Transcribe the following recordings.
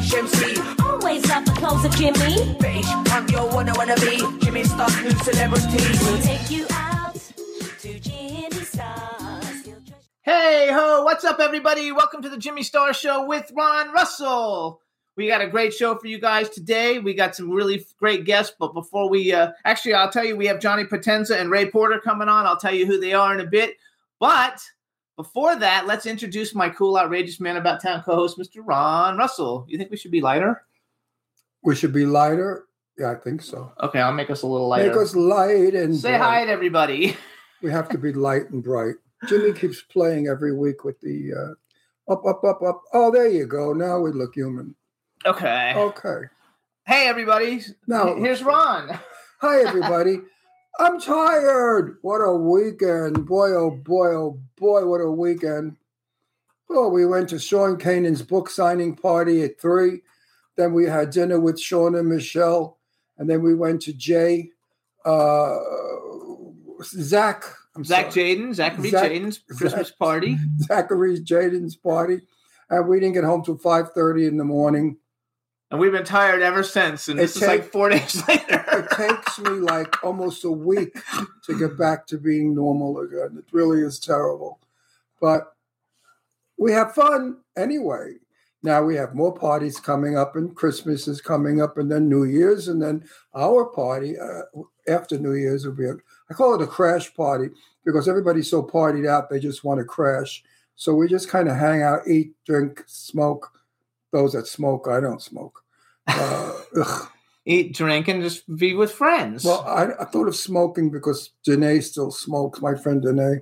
MC. Always love the clothes of Jimmy. Bitch, I'm your one I wanna be. Jimmy Star's new celebrity. We'll take you out to Jimmy Stars. Hey ho, what's up, everybody? Welcome to the Jimmy Star Show with Ron Russell. We got a great show for you guys today. We got some really great guests, but before we uh, actually, I'll tell you, we have Johnny Potenza and Ray Porter coming on. I'll tell you who they are in a bit. But before that, let's introduce my cool, outrageous man about town co host, Mr. Ron Russell. You think we should be lighter? We should be lighter. Yeah, I think so. Okay, I'll make us a little lighter. Make us light and Say bright. hi to everybody. We have to be light and bright. Jimmy keeps playing every week with the uh, up, up, up, up. Oh, there you go. Now we look human. Okay. Okay. Hey, everybody. Now- here's Ron. Hi, everybody. I'm tired. What a weekend. Boy, oh boy, oh boy, what a weekend. Oh, we went to Sean Kanan's book signing party at three. Then we had dinner with Sean and Michelle. And then we went to Jay, uh, Zach. I'm Zach sorry. Jaden, Zachary Zach- Jaden's Christmas Zach- party. Zachary Jaden's party. And we didn't get home till 5.30 in the morning. And we've been tired ever since. And It this is like four days later. It takes me like almost a week to get back to being normal again. It really is terrible. But we have fun anyway. Now we have more parties coming up, and Christmas is coming up, and then New Year's, and then our party uh, after New Year's will be a, I call it a crash party because everybody's so partied out, they just want to crash. So we just kind of hang out, eat, drink, smoke. Those that smoke, I don't smoke. Uh. Eat, drink, and just be with friends. Well, I, I thought of smoking because Danae still smokes. My friend Danae,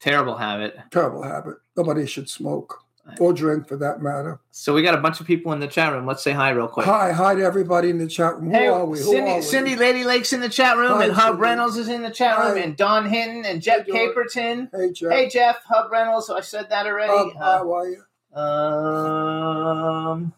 Terrible habit. terrible habit. Nobody should smoke or drink for that matter. So we got a bunch of people in the chat room. Let's say hi real quick. Hi, hi to everybody in the chat room. Who Hey, are we? Who Cindy, are we? Cindy Lady Lake's in the chat room, Hi, and Hub Cindy. Reynolds is in the chat room, Hi. and Don Hinton and Jeff Hey, Caperton. Hey, Jeff. Hey Jeff, Hub Reynolds. I said that already. Hub, Uh, how are you? Um,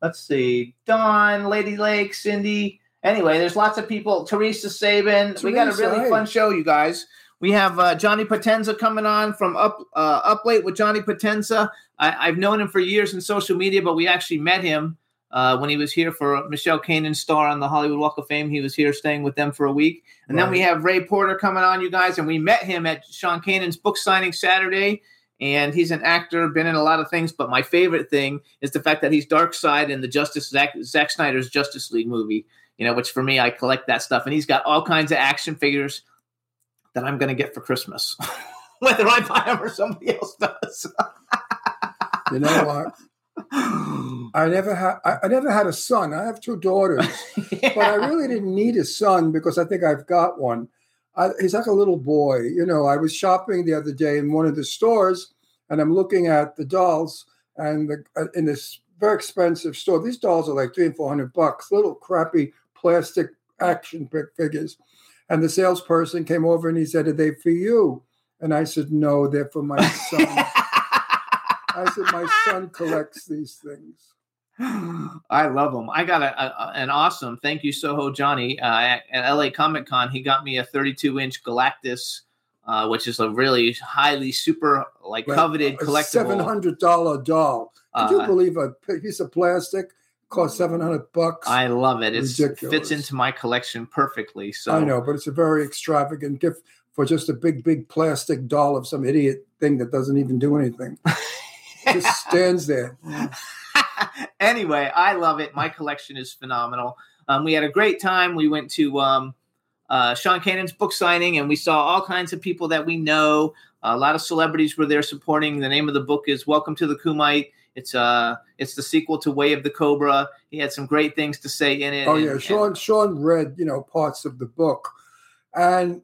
let's see, Dawn, Lady Lake, Cindy. Anyway, there's lots of people. Teresa Sabin. we got a really hey. fun show, you guys. We have uh, Johnny Potenza coming on from up uh, up late with Johnny Potenza. I, I've known him for years in social media, but we actually met him uh, when he was here for Michelle Kanan's star on the Hollywood Walk of Fame. He was here staying with them for a week, and then we have Ray Porter coming on, you guys, and we met him at Sean Kanan's book signing Saturday and he's an actor, been in a lot of things. But my favorite thing is the fact that he's Darkseid in the Justice Zack, Zack Snyder's Justice League movie. You know, which for me, I collect that stuff, and he's got all kinds of action figures that I'm going to get for Christmas, whether I buy them or somebody else does. You know what? I never had. I, I never had a son. I have two daughters, but I really didn't need a son because I think I've got one. I, he's like a little boy. You know, I was shopping the other day in one of the stores, and I'm looking at the dolls, and the, uh, in this very expensive store, these dolls are like three and four hundred bucks, little crappy plastic action figures. And the salesperson came over and he said, "Are they for you?" And I said, "No, they're for my son." I said, "My son collects these things." I love them. I got a, a, an awesome thank you, Soho Johnny, uh, at, at LA Comic Con. He got me a 32 inch Galactus, uh, which is a really highly super like coveted collectible. Seven hundred dollar doll. Could you Uh, believe a piece of plastic cost seven hundred bucks? I love it. It fits into my collection perfectly. So I know, but it's a very extravagant gift for just a big, big plastic doll of some idiot thing that doesn't even do anything. just stands there. anyway, I love it. My collection is phenomenal. Um, we had a great time. We went to um, uh, Sean Kanan's book signing, and we saw all kinds of people that we know. a lot of celebrities were there supporting. The name of the book is Welcome to the Kumite. It's uh, it's the sequel to Way of the Cobra. He had some great things to say in it. Oh and- yeah, and- Sean. Sean read you know parts of the book, and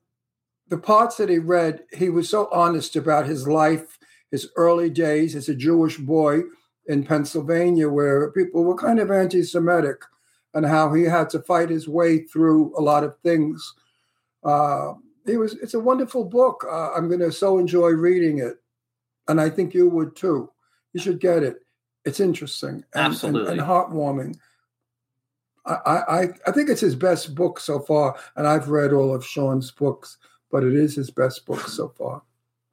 the parts that he read, he was so honest about his life, his early days as a Jewish boy in Pennsylvania, where people were kind of anti-Semitic, and how he had to fight his way through a lot of things. Uh, he was. It's a wonderful book. Uh, I'm going to so enjoy reading it, and I think you would too. You should get it. It's interesting and, and- Absolutely. and heartwarming. I, I I think it's his best book so far, and I've read all of Sean's books, but it is his best book so far.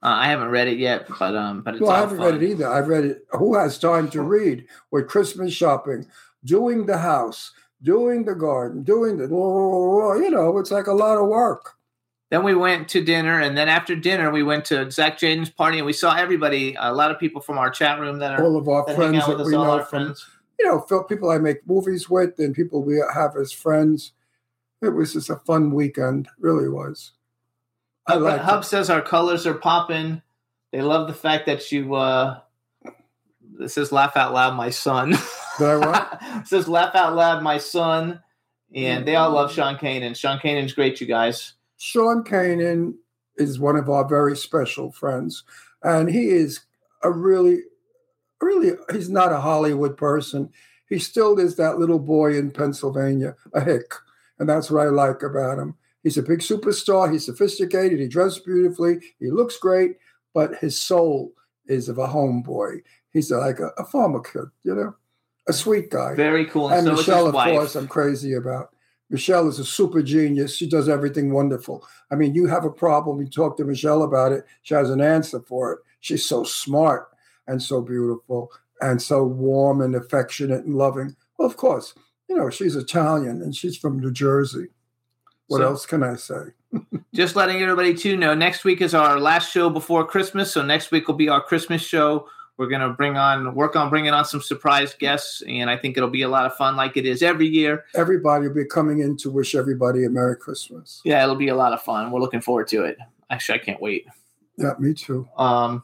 Uh, I haven't read it yet, but um, but it's well, I haven't fun. read it either. I've read it. Who has time to read? With Christmas shopping, doing the house, doing the garden, doing the you know, it's like a lot of work. Then we went to dinner, and then after dinner, we went to Zach Jaden's party, and we saw everybody. A lot of people from our chat room that are All of our that friends that we all know our from friends. you know, people I make movies with and people we have as friends. It was just a fun weekend, really was. Hub, like Hub says our colors are popping. They love the fact that you. uh This says "Laugh out loud, my son." Did I what? It says "Laugh out loud, my son," and they all love Sean Kanan. Sean Kanan's great, you guys. Sean Kanan is one of our very special friends, and he is a really, really. He's not a Hollywood person. He still is that little boy in Pennsylvania, a hick, and that's what I like about him. He's a big superstar. He's sophisticated. He dresses beautifully. He looks great, but his soul is of a homeboy. He's like a, a farmer kid, you know, a sweet guy. Very cool. And so Michelle, of wife. course, I'm crazy about. Michelle is a super genius. She does everything wonderful. I mean, you have a problem, you talk to Michelle about it, she has an answer for it. She's so smart and so beautiful and so warm and affectionate and loving. Well, of course, you know, she's Italian and she's from New Jersey. What So- else can I say? just letting everybody too know next week is our last show before christmas so next week will be our christmas show we're going to bring on work on bringing on some surprise guests and i think it'll be a lot of fun like it is every year Everybody will be coming in to wish everybody a Merry Christmas. yeah it'll be a lot of fun we're looking forward to it actually i can't wait Yeah, me too. um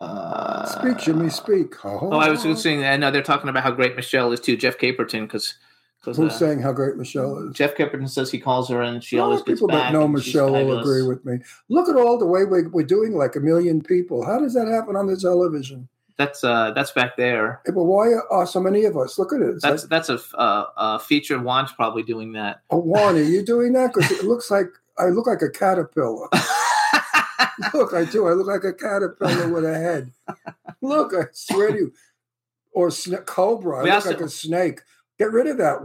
uh, Speak, Jimmy, speak. oh i was just saying i know they're talking about how great michelle is too jeff caperton because Who's uh, saying how great Michelle is? jeff Caperton says he calls her and she always gets people back that know Michelle will agree with me. Look at all the way we're, we're doing like a million people. How does that happen on the television? that's uh that's back there Eh, But why are so many of us? Look at it. That's like, that's a, uh, a feature. Juan's probably doing that. oh, Juan, are you doing that? Because it looks like I look like a caterpillar. look, I do. I look like a caterpillar with a head. Look, I swear to you. Or sna- cobra. I We look also- like a snake. Get rid of that,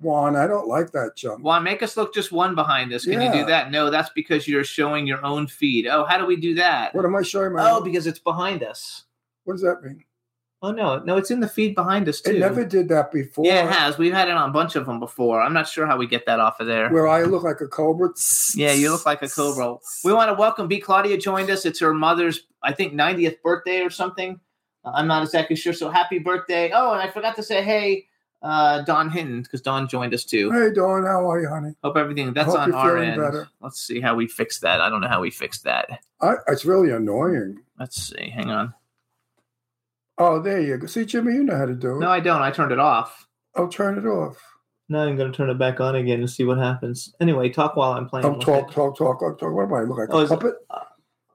Juan. I don't like that junk. Juan, make us look just one behind us. Can you do that? No, that's because you're showing your own feed. Oh, how do we do that? What am I showing my? Oh, because it's behind us. what does that mean? Oh no, no, it's in the feed behind us too. It never did that before. yeah, it has. We've had it on a bunch of them before. I'm not sure how we get that off of there. Where I look like a cobra. Yeah, you look like a cobra. We want to welcome B. Claudia joined us. It's her mother's, I think, 90th birthday or something. I'm not exactly sure. So happy birthday. Oh, and I forgot to say, hey, uh, Don Hinton, because Don joined us too. Hey, Don, how are you, honey? Hope everything that's Hope on you're our end. better. Let's see how we fix that. I don't know how we fixed that. I, it's really annoying. Let's see. Hang on. Oh, there you go. See, Jimmy, you know how to do it. No, I don't. I turned it off. I'll turn it off. Now I'm going to turn it back on again and see what happens. Anyway, talk while I'm playing. Oh, with talk, it. talk, talk, talk, talk. What am I look like? Oh, a is it- puppet?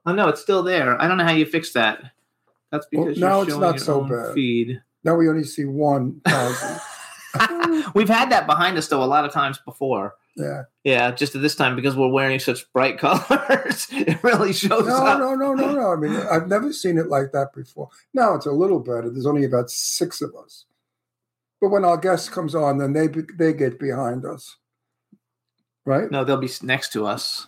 Oh no, it's still there. I don't know how you fix that. That's Well, because now you're it's showing not your so own bad. feed. Now we only see one thousand. We've had that behind us though a lot of times before. yeah. Yeah, just at this time because we're wearing such bright colors, it really shows No, up. no, no, no, no. I mean, I've never seen it like that before. Now it's a little better. There's only about six of us. But when our guest comes on, then they they get behind us, right? No, they'll be next to us.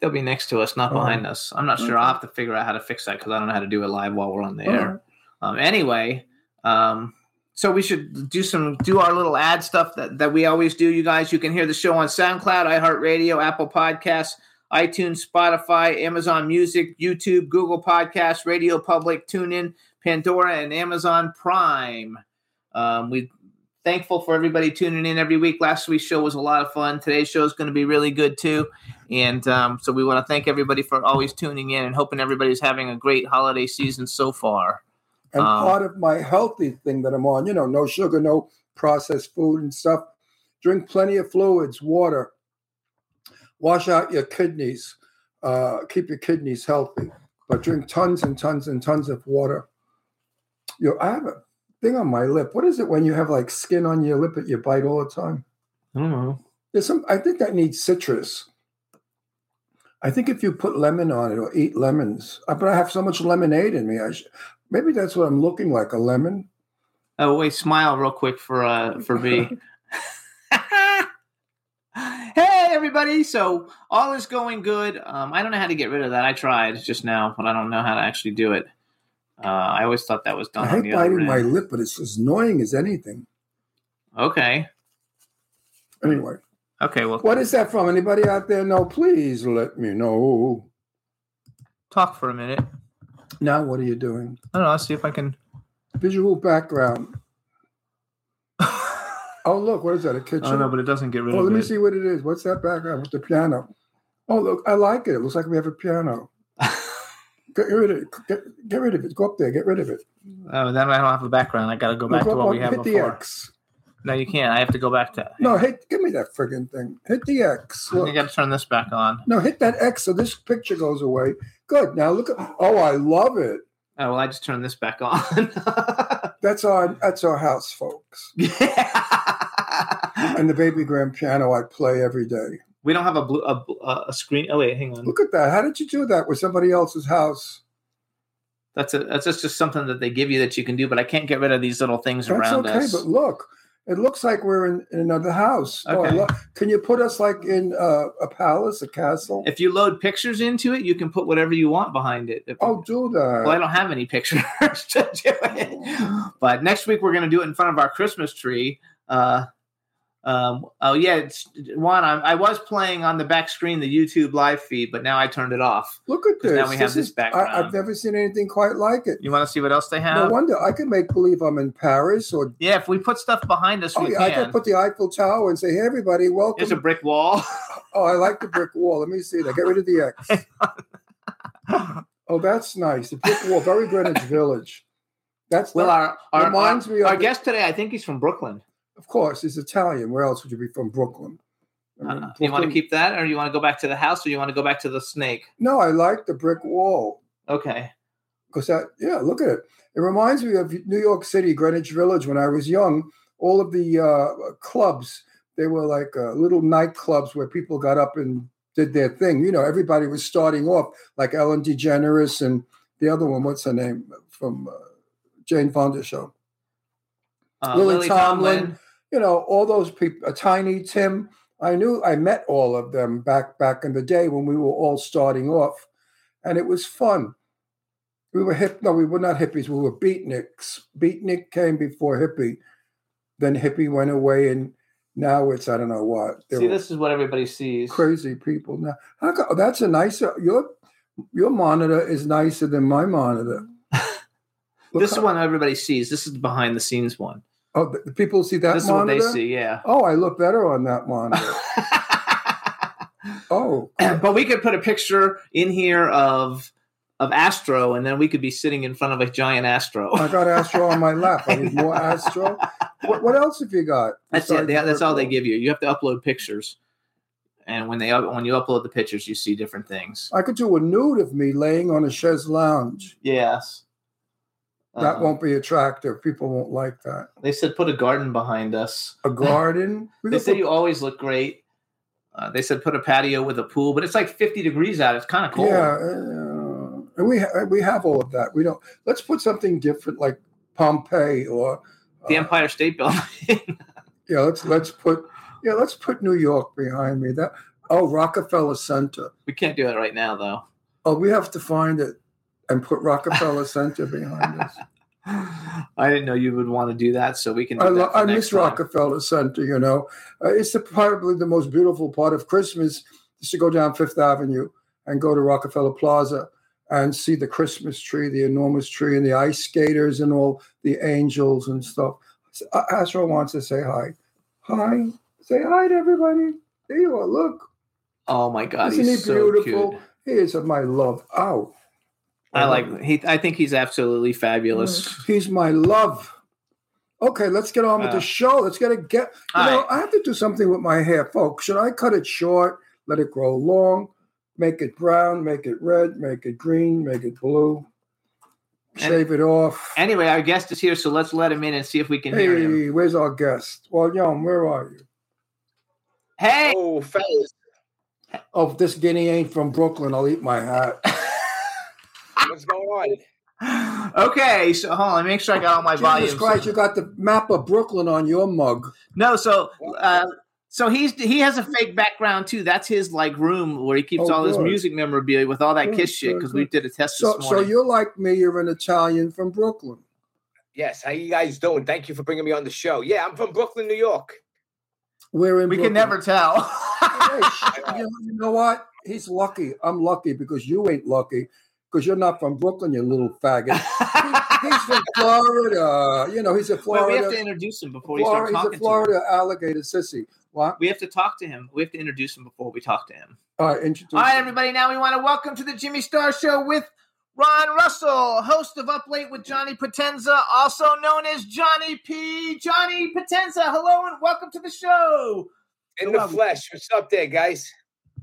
They'll be next to us, not behind us. I'm not sure. I'll have to figure out how to fix that because I don't know how to do it live while we're on the All air. right. Um, anyway, um, so we should do some do our little ad stuff that, that we always do. You guys, you can hear the show on SoundCloud, iHeartRadio, Apple Podcasts, iTunes, Spotify, Amazon Music, YouTube, Google Podcasts, Radio Public, TuneIn, Pandora, and Amazon Prime. Um, we thankful for everybody tuning in every week. Last week's show was a lot of fun. Today's show is going to be really good too. And um, so we want to thank everybody for always tuning in and hoping everybody's having a great holiday season so far. And Um, part of my healthy thing that I'm on, you know, no sugar, no processed food and stuff. Drink plenty of fluids, water. Wash out your kidneys. Uh, keep your kidneys healthy. But drink tons and tons and tons of water. You, I have a thing on my lip. What is it when you have like skin on your lip that you bite all the time? I don't know. There's some. I think that needs citrus. I think if you put lemon on it or eat lemons, uh, but I have so much lemonade in me. I sh- maybe that's what I'm looking like a lemon. Oh wait, smile real quick for uh for B. hey everybody! So all is going good. Um, I don't know how to get rid of that. I tried just now, but I don't know how to actually do it. Uh, I always thought that was done I on hate the other biting my lip, but it's as annoying as anything. Okay, Anyway, okay. Well, what is that from? Anybody out there know? Please let me know. talk for a minute. Now, what are you doing? I don't know. I'll see if I can. Visual background. Oh, look, what is that? A kitchen? I don't know, but it doesn't get rid Oh, of let me see what it is. What's that background with the piano? Oh, look, I like it. It looks like we have a piano. Get rid of it. Get, get rid of it. Go up there. Get rid of it. Oh, then I don't have a background. I got to go back Look to up what we have hit the before. X. No, you can't. I have to go back to. No, hit. Give me that friggin' thing. Hit the X. Look. I got to turn this back on. No, hit that X so this picture goes away. Good. Now look at. Oh, I love it. Oh well, I just turned this back on. That's our. That's our house, folks. Yeah. And the baby grand piano I play every day. we don't have a blue a, a screen. Oh wait, hang on. Look at that. How did you do that with somebody else's house? That's a that's just, just something that they give you that you can do, but I can't get rid of these little things That's around okay, us. but look, it looks like we're in, in another house. Oh, I lo- can you put us like in uh, a palace, a castle? If you load pictures into it, you can put whatever you want behind it. If- oh, do that. well, I don't have any pictures to do it. But next week we're going to do it in front of our Christmas tree. Uh, um, oh yeah, it's Juan. I, I was playing on the back screen the YouTube live feed, but now I turned it off. Look at this. now we have this is- background. I, have never seen anything quite like it. You want to see what else they have? No wonder I can make believe I'm in Paris or yeah, if we put stuff behind us, oh we yeah, I can. can put the Eiffel Tower and say, "Hey, everybody, welcome." There's a brick wall. oh, I like the brick wall. Let me see that. Get rid of the X. oh, that's nice. The brick wall, very Greenwich Village. That's well, our our, Reminds our, me of our the- guest today, I think he's from Brooklyn. Of course, he's Italian. Where else would you be from? Brooklyn. I mean, Uh, you want to keep that, or you want to go back to the house, or you want to go back to the snake? No, I like the brick wall Okay. because that. Yeah, look at it. It reminds me of New York City, Greenwich Village. When I was young, all of the uh, clubs they were like uh, little nightclubs where people got up and did their thing. You know, everybody was starting off like Ellen DeGeneres and the other one. What's her name from uh, Jane Fonda show? Uh, Lily Tomlin. You know, all those people, a tiny Tim. I knew I met all of them back back in the day when we were all starting off, and it was fun. We were hip. No, we were not hippies. We were beatniks. Beatnik came before hippie. Then hippie went away, and now it's I don't know what. They're See, this is what everybody sees. crazy people now. How come, oh, that's a nicer. Your your monitor is nicer than my monitor. This is one everybody sees. This is the behind the scenes one. Oh, the, people see that this is what they see. Yeah. Oh, I look better on that monitor. oh, but we could put a picture in here of of Astro, and then we could be sitting in front of a giant Astro. I got Astro on my lap. I need more Astro. What, what else have you got? That's it. They- that's all they give you. You have to upload pictures, and when they when you upload the pictures, you see different things. I could do a nude of me laying on a chaise lounge. Yes. That Uh, won't be attractive. People won't like that. They said put a garden behind us. A garden. They said you always look great. Uh, they said put a patio with a pool, but it's like 50 degrees out. It's kind of cold. Yeah, uh, and we ha- we have all of that. We don't. Let's put something different, like Pompeii or The uh, Empire State Building. Yeah, let's let's put yeah let's put New York behind me. That oh Rockefeller Center. we can't do it right now, though. Oh, we have to find it and put Rockefeller Center behind us. I didn't know you would want to do that, so we can. I, lo- I miss time. Rockefeller Center. You know, uh, it's the, probably the most beautiful part of Christmas is to go down Fifth Avenue and go to Rockefeller Plaza and see the Christmas tree, the enormous tree, and the ice skaters and all the angels and stuff. Uh, Astro wants to say hi. Hi. Say hi to everybody. There you are. Look. Oh my God, Isn't he so beautiful? cute. He is of my love. Ow. I like he. I think he's absolutely fabulous. He's my love. Okay, let's get on with Uh, the show. Let's get it. Get. You know, right. I have to do something with my hair, folks. Should I cut it short? Let it grow long. Make it brown. Make it red. Make it green. Make it blue. Shave it off. Anyway, our guest is here, so let's let him in and see if we can hear him. Hey, where's our guest? Well, Yum, where are you? Hey, Oh, fellas, Oh, if this guinea ain't from Brooklyn, I'll eat my hat. what's going on? okay, so hold on, let me make sure I got all my volumes. Jesus Christ, you got the map of Brooklyn on your mug. No, so uh, so he's he has a fake background too. That's his like room where he keeps Oh, all his music memorabilia with all that Good, Kiss shit because we did a test So, this so you're like me. You're an Italian from Brooklyn. Yes, how you guys doing? Thank you for bringing me on the show. Yeah, I'm from Brooklyn, New York. We're in. we Brooklyn. can never tell. Hey, you, know, you know what? He's lucky. I'm lucky because you ain't lucky because you're not from Brooklyn, you little faggot. He- he's from Florida. You know, he's a Wait, we have Florida. to introduce him before we Florida start talking he's a Florida to him. alligator sissy. What? We have to talk to him. We have to introduce him before we talk to him. All right, introduce. All right, everybody. Now we want to welcome to the Jimmy Star Show with Ron Russell, host of Up Late with Johnny Potenza, also known as Johnny P. Johnny Potenza. Hello and welcome to the show. In the flesh. What's up there, guys?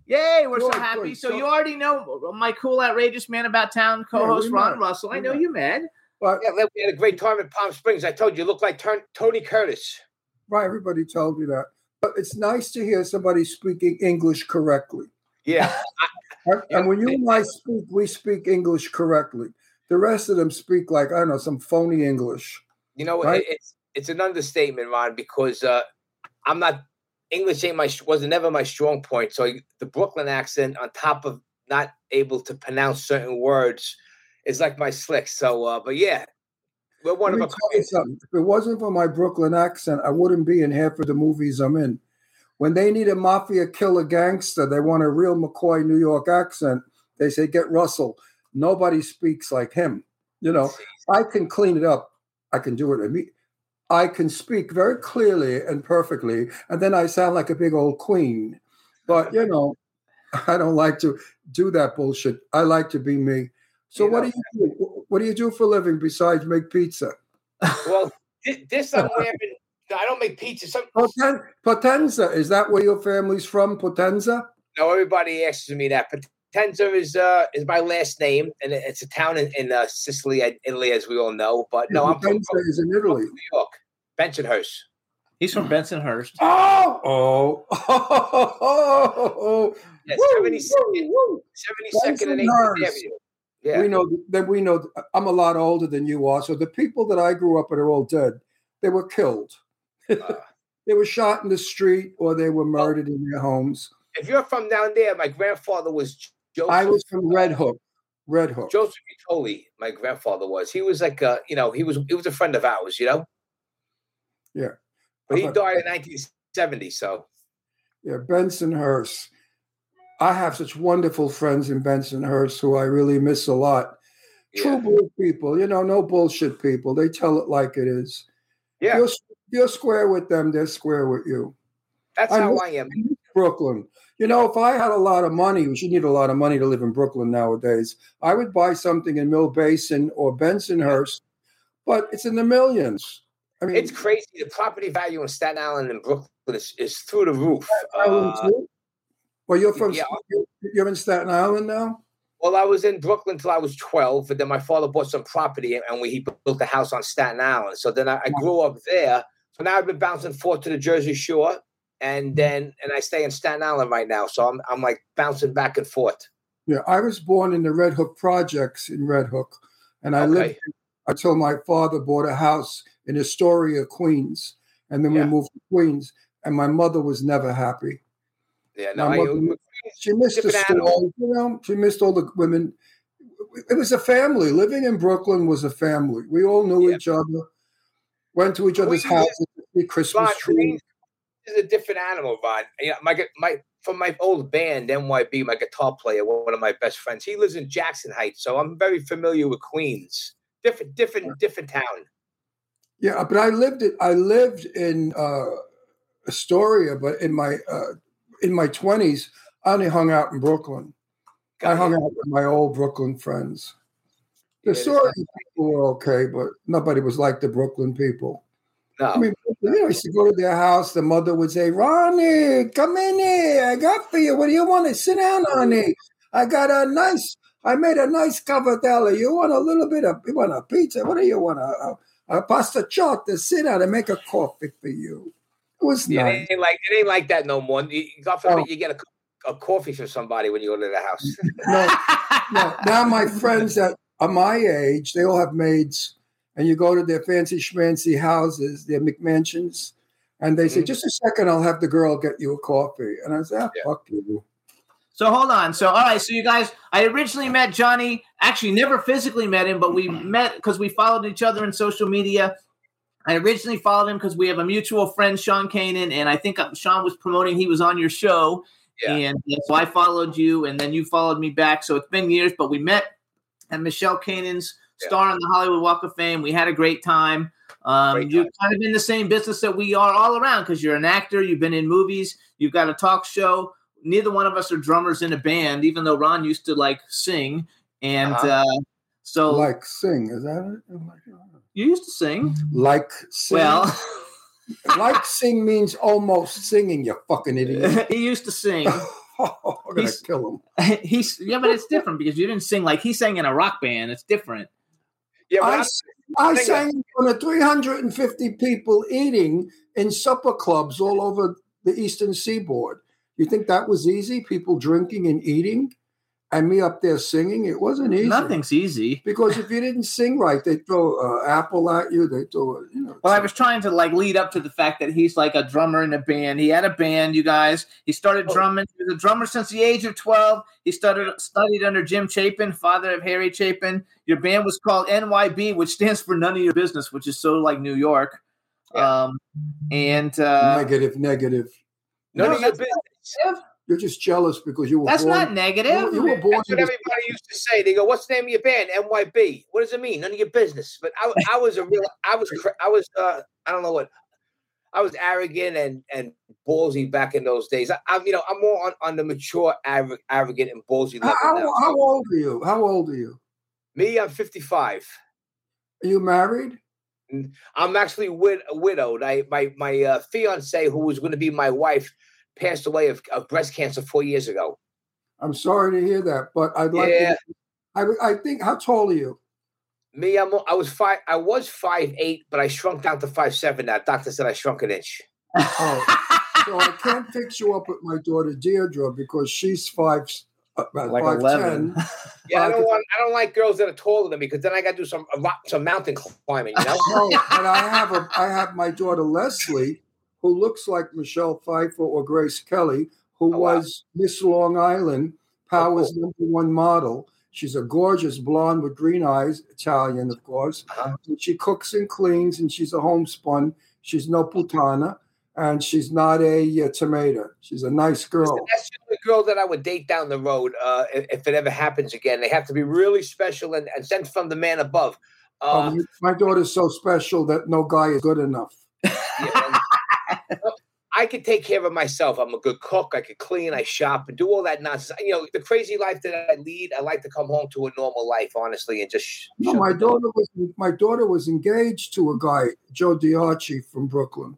Yay, we're so happy. good. So, So- you already know my cool, outrageous man about town co-host we Ron met. Russell. I know met. you, man. Well, Yeah, we had a great time at Palm Springs. I told you, you look like Turn- Tony Curtis. right, everybody told me that. But it's nice to hear somebody speaking English correctly. Yeah, And, and when you and I speak, we speak English correctly. The rest of them speak like I don't know some phony English. you know, Right. it's it's an understatement, Ron, because uh, I'm not English ain't my was never my strong point. So the Brooklyn accent, on top of not able to pronounce certain words, is like my slick. So, uh, but yeah, we're one Let of a something. If it wasn't for my Brooklyn accent, I wouldn't be in half of the movies I'm in. When they need a mafia killer gangster, they want a real McCoy New York accent. They say, "Get Russell." Nobody speaks like him. You know, I can clean it up. I can do it. I can speak very clearly and perfectly, and then I sound like a big old queen. But you know, I don't like to do that bullshit. I like to be me. So You what know. do you do? What do you do for a living besides make pizza? Well, this I'm. I don't make pizza. Some, Poten- Potenza, is that where your family's from? Potenza? no, everybody asks me that. Potenza is uh is my last name, and it's a town in, in uh, Sicily, Italy, as we all know. But no, I'm from, Potenza Brooklyn, is in Italy. New York, Bensonhurst. He's from Bensonhurst. Oh, oh, oh, oh, oh. Yeah, Woo, 72nd, woo, woo. 72nd and 18th Bensonhurst. Avenue. Yeah, We know that we know I'm a lot older than you are. So the people that I grew up with are all dead. They were killed. Uh, They were shot in the street or they were murdered in their homes. if you're from down there, my grandfather was Joseph. I was from Red Hook. Red Hook. Joseph Vitoli. My grandfather was. He was like a, you know, he was he was a friend of ours. You know. Yeah. But he died in 1970. So Yeah, Bensonhurst. I have such wonderful friends in Bensonhurst who I really miss a lot. True blue people, you know, no bullshit people. They tell it like it is. yeah. You're, you're square with them, they're square with you. That's I how miss- I am. Brooklyn. You know, if I had a lot of money, which you need a lot of money to live in Brooklyn nowadays, I would buy something in Mill Basin or Bensonhurst, but it's in the millions. I mean, It's crazy. The property value in Staten Island and Brooklyn is, is through the roof. Uh, well, you're from yeah. you're in Staten Island now. well, I was in Brooklyn until I was 12, and then my father bought some property and we he built a house on Staten Island. So then I, I grew up there. So now I've been bouncing forth to the Jersey Shore, and mm-hmm. then and I stay in Staten Island right now. So I'm I'm like bouncing back and forth. Yeah, I was born in the Red Hook projects in Red Hook, and I lived until my father bought a house in Astoria, Queens, and then Yeah. we moved to Queens. And my mother was never happy. Yeah, no, My I, She missed the school, you know. She missed all the women. It was a family. Living in Brooklyn was a family. We all knew Yeah. each other. Went to each other's Queens- houses, to see Christmas Ron, trees. Is a different animal, Ron. You know, my my from my old band NYB, my guitar player, one of my best friends, he lives in Jackson Heights, so I'm very familiar with Queens. Different, different, different town. Yeah, but I lived it. I lived in uh, Astoria, but in my uh, in my twenties, I only hung out in Brooklyn. I hung out with my old Brooklyn friends. The Yeah, Astoria people were okay, but nobody was like the Brooklyn people. No. I mean, you know, I used to go to their house. The mother would say, "Ronnie, come in here. I got for you. What do you want? to Sit down, honey. I got a nice. I made a nice cavatelli. You want a little bit of? You want a pizza? What do you want? A, a, a pasta chocolate. Sit down and make a coffee for you. It was Yeah, nice. it ain't like it ain't like that no more. You, God forbid Oh. you get a, a coffee for somebody when you go to the house. No, no. Now my friends that are my age, they all have maids, and you go to their fancy schmancy houses, their McMansions, and they say, Mhm. "Just a second, I'll have the girl get you a coffee." And I say, ah, Yeah. "Fuck you." So hold on. So all right. So you guys, I originally met Johnny. Actually, never physically met him, but we met because we followed each other in social media. I originally followed him because we have a mutual friend, Sean Kanan, and I think uh, Sean was promoting he was on your show, Yeah. and uh, so I followed you, and then you followed me back. So it's been years, but we met at Michelle Kanan's Yeah. Star on the Hollywood Walk of Fame. We had a great time. Um, Great you're time. kind of in the same business that we are all around because you're an actor. You've been in movies. You've got a talk show. Neither one of us are drummers in a band, even though Ron used to like sing. And Uh-huh. uh, so Like sing, is that it? you used to sing. Like sing. Well, like sing means almost singing. You fucking idiot. he used to sing. I'm gonna He's- kill him. He's yeah, but it's different because you didn't sing like he sang in a rock band. It's different. Yeah, I, I think sang in front of 350 people eating in supper clubs all over the eastern seaboard. You think that was easy? People drinking and eating, and me up there singing? It wasn't easy. Nothing's easy. Because if you didn't sing right, they throw uh, apple at you. They throw, you know. Well, I was trying to like lead up to the fact that he's like a drummer in a band. He had a band, you guys. He started Oh. drumming. He was a drummer since the age of twelve. He started studied under Jim Chapin, father of Harry Chapin. Your band was called NYB, which stands for None of Your Business, which is so like New York. Yeah. Um, and uh, negative, negative. none No, of your business. You're just jealous because you were that's born. not negative. You, you were born. That's what in this- everybody used to say. They go, "What's the name of your band?" NYB. What does it mean? None of your business. But I, I was a real. I was. cra- I was. Uh, I don't know what. I was arrogant and and ballsy back in those days. I, I'm, you know, I'm more on, on the mature, arrogant, and ballsy how, level now. how, how old are you? How old are you? Me, I'm 55. Are you married? I'm actually wid- widowed. I my my uh, fiance, who was going to be my wife, passed away of, of breast cancer four years ago. I'm sorry to hear that, but I'd like Yeah. to. I, I think. How tall are you? Me, I'm I was five. I was five eight, but I shrunk down to five seven. Now, doctor said I shrunk an inch. Oh, so I can't fix you up with my daughter Deirdre because she's five, uh, about like five eleven. ten. Yeah, I Uh, don't want. I don't like girls that are taller than me because then I got to do some a rock, some mountain climbing. You know. No, but I have a I have my daughter Leslie, who looks like Michelle Pfeiffer or Grace Kelly, who Oh, wow. was Miss Long Island, Power's cool. number one model. She's a gorgeous blonde with green eyes, Italian, of course. Uh-huh. And she cooks and cleans, and she's a homespun. She's no putana, and she's not a, uh tomato. She's a nice girl. That's the only girl that I would date down the road uh, if, it ever happens again. They have to be really special and, and sent from the man above. Uh, Um, my daughter's so special that no guy is good enough. yeah, I could take care of myself. I'm a good cook. I could clean. I shop and do all that nonsense. You know, the crazy life that I lead. I like to come home to a normal life, honestly, and just. sh- No, my daughter was my daughter was engaged to a guy, Joe Diarchi from Brooklyn,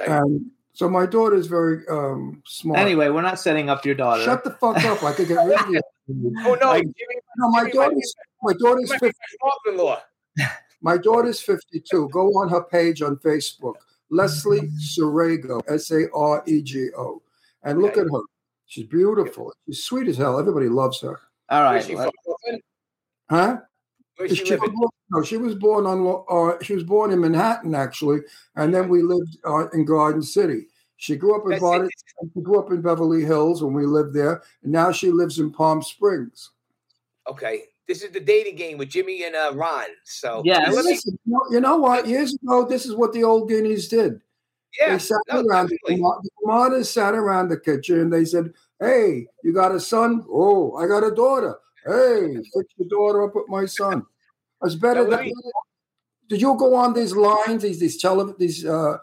Okay. and so my daughter's very um, smart. Anyway, we're not setting up your daughter. shut the fuck up! I could get rid of you. oh no, Like- Jimmy, No, my Jimmy daughter's my daughter's might be 50, my father-in-law. my daughter's fifty two. Go on her page on Facebook, Leslie Sarego, S A R E G O, and look Okay. at her. She's beautiful. She's sweet as hell. Everybody loves her. All right. Where's she from? Huh? Where's she She living? was, no, she was born on. Uh, she was born in Manhattan, actually, and then we lived uh, in Garden City. She grew up in That's Garden. She grew up in Beverly Hills when we lived there, and now she lives in Palm Springs. Okay, this is the dating game with Jimmy and uh, Ron. So Yeah, Now, let me. Listen, you, know, you know what? Years ago, this is what the old guineas did. Yeah, they sat no, around. The definitely. The Ramadas sat around the kitchen, and they said, "Hey, you got a son? Oh, I got a daughter. Hey, fix your daughter up with my son." It's better let than me- did you go on these lines, these these tele, these uh,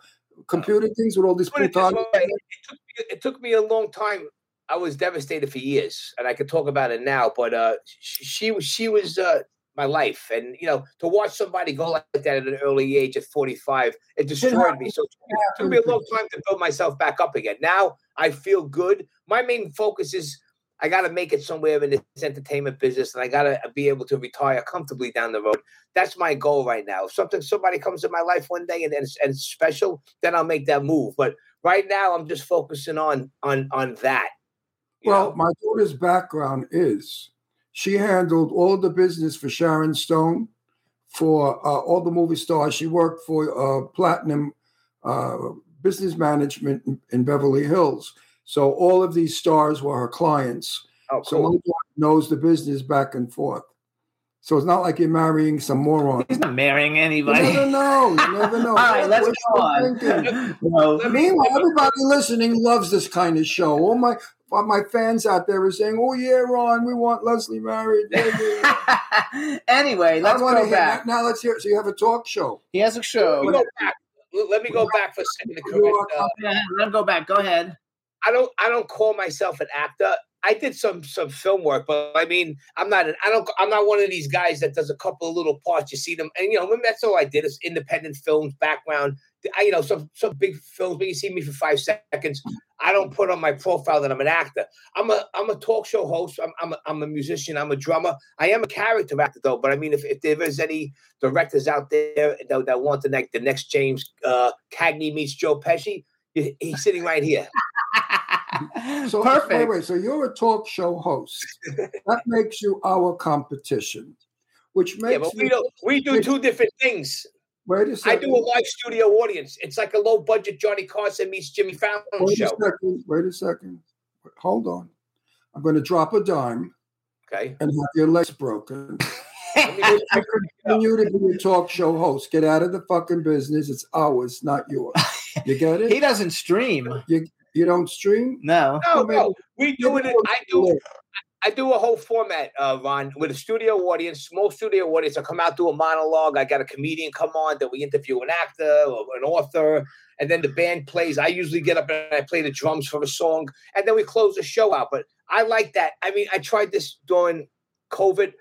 computer things with all these it, this putanas? way, it, took me, it took me a long time. I was devastated for years, and I could talk about it now. But uh, she, she was she was uh, my life, and you know, to watch somebody go like that at an early age at forty five, it destroyed me. So it took me a long time to build myself back up again. Now I feel good. My main focus is I got to make it somewhere in this entertainment business, and I got to be able to retire comfortably down the road. That's my goal right now. If something somebody comes in my life one day and, and, and special, then I'll make that move. But right now, I'm just focusing on on on that. Well, my daughter's background is she handled all the business for Sharon Stone, for uh, all the movie stars. She worked for uh, Platinum uh, Business Management in, in Beverly Hills. So all of these stars were her clients. oh, So my daughter knows the business back and forth. So it's not like you're marrying some moron. He's not marrying You anybody. never know. You never know. All right, let's What go you on. No. Meanwhile, everybody listening loves this kind of show. All my all my fans out there are saying, "Oh yeah, Ron, we want Leslie married." Yeah, yeah, yeah." anyway, let's go hear- back. Now let's hear. It. So you have a talk show. He has a Let show. me go back. Let me go back for a second to You correct. Uh, let him go back. Go ahead. I don't I don't call myself an actor. I did some some film work, but I mean, I'm not an I don't I'm not one of these guys that does a couple of little parts. You see them, and you know that's all I did is independent films, background. I, you know, some some big films, but you see me for five seconds. I don't put on my profile that I'm an actor. I'm a I'm a talk show host. I'm I'm a, I'm a musician. I'm a drummer. I am a character actor though. But I mean, if, if there is any directors out there that, that want the next the next James uh, Cagney meets Joe Pesci, he's sitting right here. So Wait, Perfect. wait. So you're a talk show host. that makes you our competition, which makes Yeah, but we don't. We do two different things. Wait a I second. I do a live studio audience. It's like a low budget Johnny Carson meets Jimmy Fallon Wait a show. second. Wait a second. Hold on. I'm going to drop a dime Okay. and have your legs broken. Let me just- I continue to be a talk show host. Get out of the fucking business. It's ours, not yours. You get it? he doesn't stream. You don't stream? No. no, no, we do it. I do. I do a whole format, uh, Ron, with a studio audience, small studio audience. I come out, do a monologue. I got a comedian come on, then we interview an actor or an author, and then the band plays. I usually get up and I play the drums for a song, and then we close the show out. But I like that. I mean, I tried this during COVID.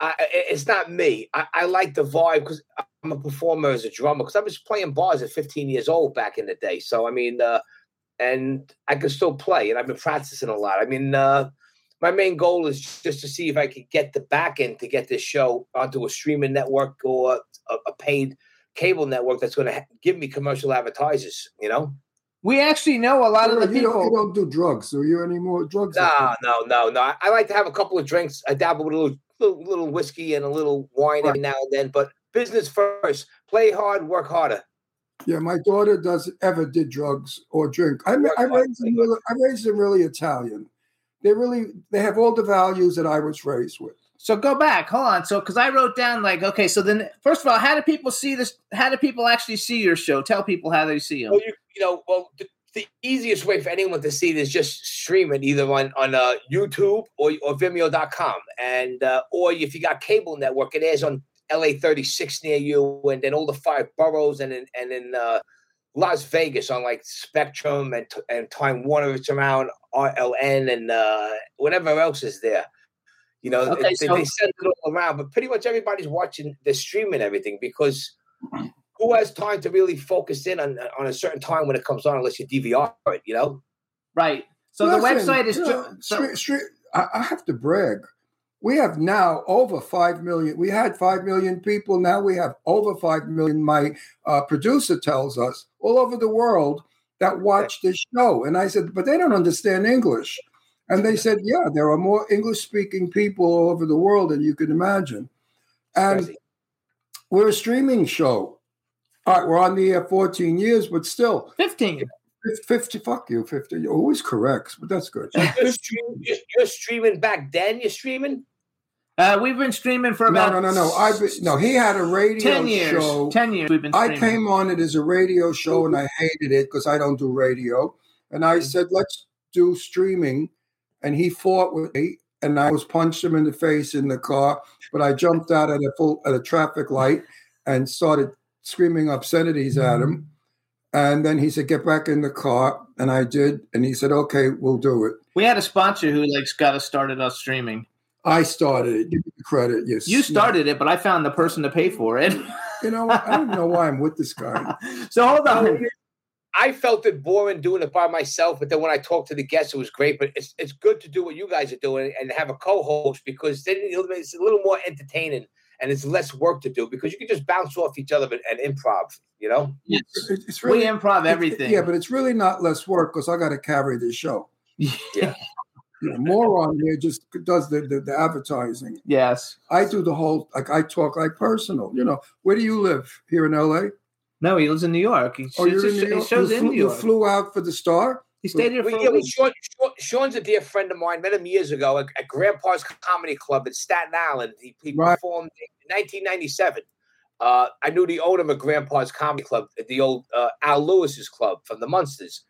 I, I- it's not me. I, I like the vibe because I'm a performer as a drummer. Because I was playing bars at 15 years old back in the day. So I mean, uh, and I can still play, and I've been practicing a lot. I mean, uh, my main goal is just to see if I could get the back end to get this show onto a streaming network or a, a paid cable network that's going to ha- give me commercial advertisers. You know? We actually know a lot of the you, don't, you don't do drugs. Do you Any more Drugs? No, no, no, no. I, I like to have a couple of drinks. I dabble with a little, little, little whiskey and a little wine every now and then. But business first. Play hard, work harder. Yeah, my daughter doesn't ever did drugs or drink. I, I raised them really, I raised them really Italian. They really they have all the values that I was raised with. So go back. Hold on. So because I wrote down like, okay, so then first of all, how do people see this? How do people actually see your show? Tell people how they see you. Well, you, you know, well, the, the easiest way for anyone to see it is just stream it either on on uh, YouTube or or Vimeo.com, and uh, or if you got cable network, it airs on LA 36 near you, and then all the five boroughs, and in and in uh, Las Vegas on like Spectrum and and Time Warner, it's around RLN and uh, whatever else is there. You know, Okay, they, so- they send it all around, but pretty much everybody's watching, they're streaming everything because who has time to really focus in on on a certain time when it comes on unless you DVR it, you know? Right. So the website is. you know, so- stre- stre- I, I have to brag. We have now over five million. We had five million people. Now we have over five million. My uh, producer tells us all over the world that watch this show, and I said, but they don't understand English. And they said, yeah, there are more English-speaking people all over the world than you could imagine. And we're a streaming show. All right, we're on the air 14 years, but still, 15. 50, fuck you, 50. You're always correct, but that's good. You're, stream- you're, you're streaming back then. You're streaming. Uh, we've been streaming for No, about no, no, no. I've been, no. He had a radio 10 years. show. 10 years we've been I came on it as a radio show, and I hated it because I don't do radio. And I said, let's do streaming. And he fought with me, and I was punched him in the face in the car. But I jumped out at a full at a traffic light, and started screaming obscenities at him. And then he said, "Get back in the car," and I did. And he said, "Okay, we'll do it." We had a sponsor who like got us started us streaming. I started it. Give me the credit. Yes, You started it, but I found the person to pay for it. You know. I don't know why I'm with this guy. so hold on. Oh. I felt it boring doing it by myself, but then when I talked to the guests, it was great. But it's it's good to do what you guys are doing and have a co-host because then it's a little more entertaining and it's less work to do because you can just bounce off each other and, and improv. You know, It- It's We really improv everything. Yeah, but it's really not less work because I got to carry the show. Yeah. You know, moron here just does the, the the advertising. yes. I do the whole like I talk like personal. You know, where do you live? Here in L.A. No, he lives in New York. He, Oh, you're in a- New he York. shows you, in flew, New you flew out for the star. he stayed here for Well, yeah, well, week. Sean, Sean, Sean's a dear friend of mine. Met him years ago at, at Grandpa's Comedy Club in Staten Island. He, he Right. performed in 1997. Uh, I knew the owner of Grandpa's Comedy Club, the old uh, Al Lewis's club from the Munsters.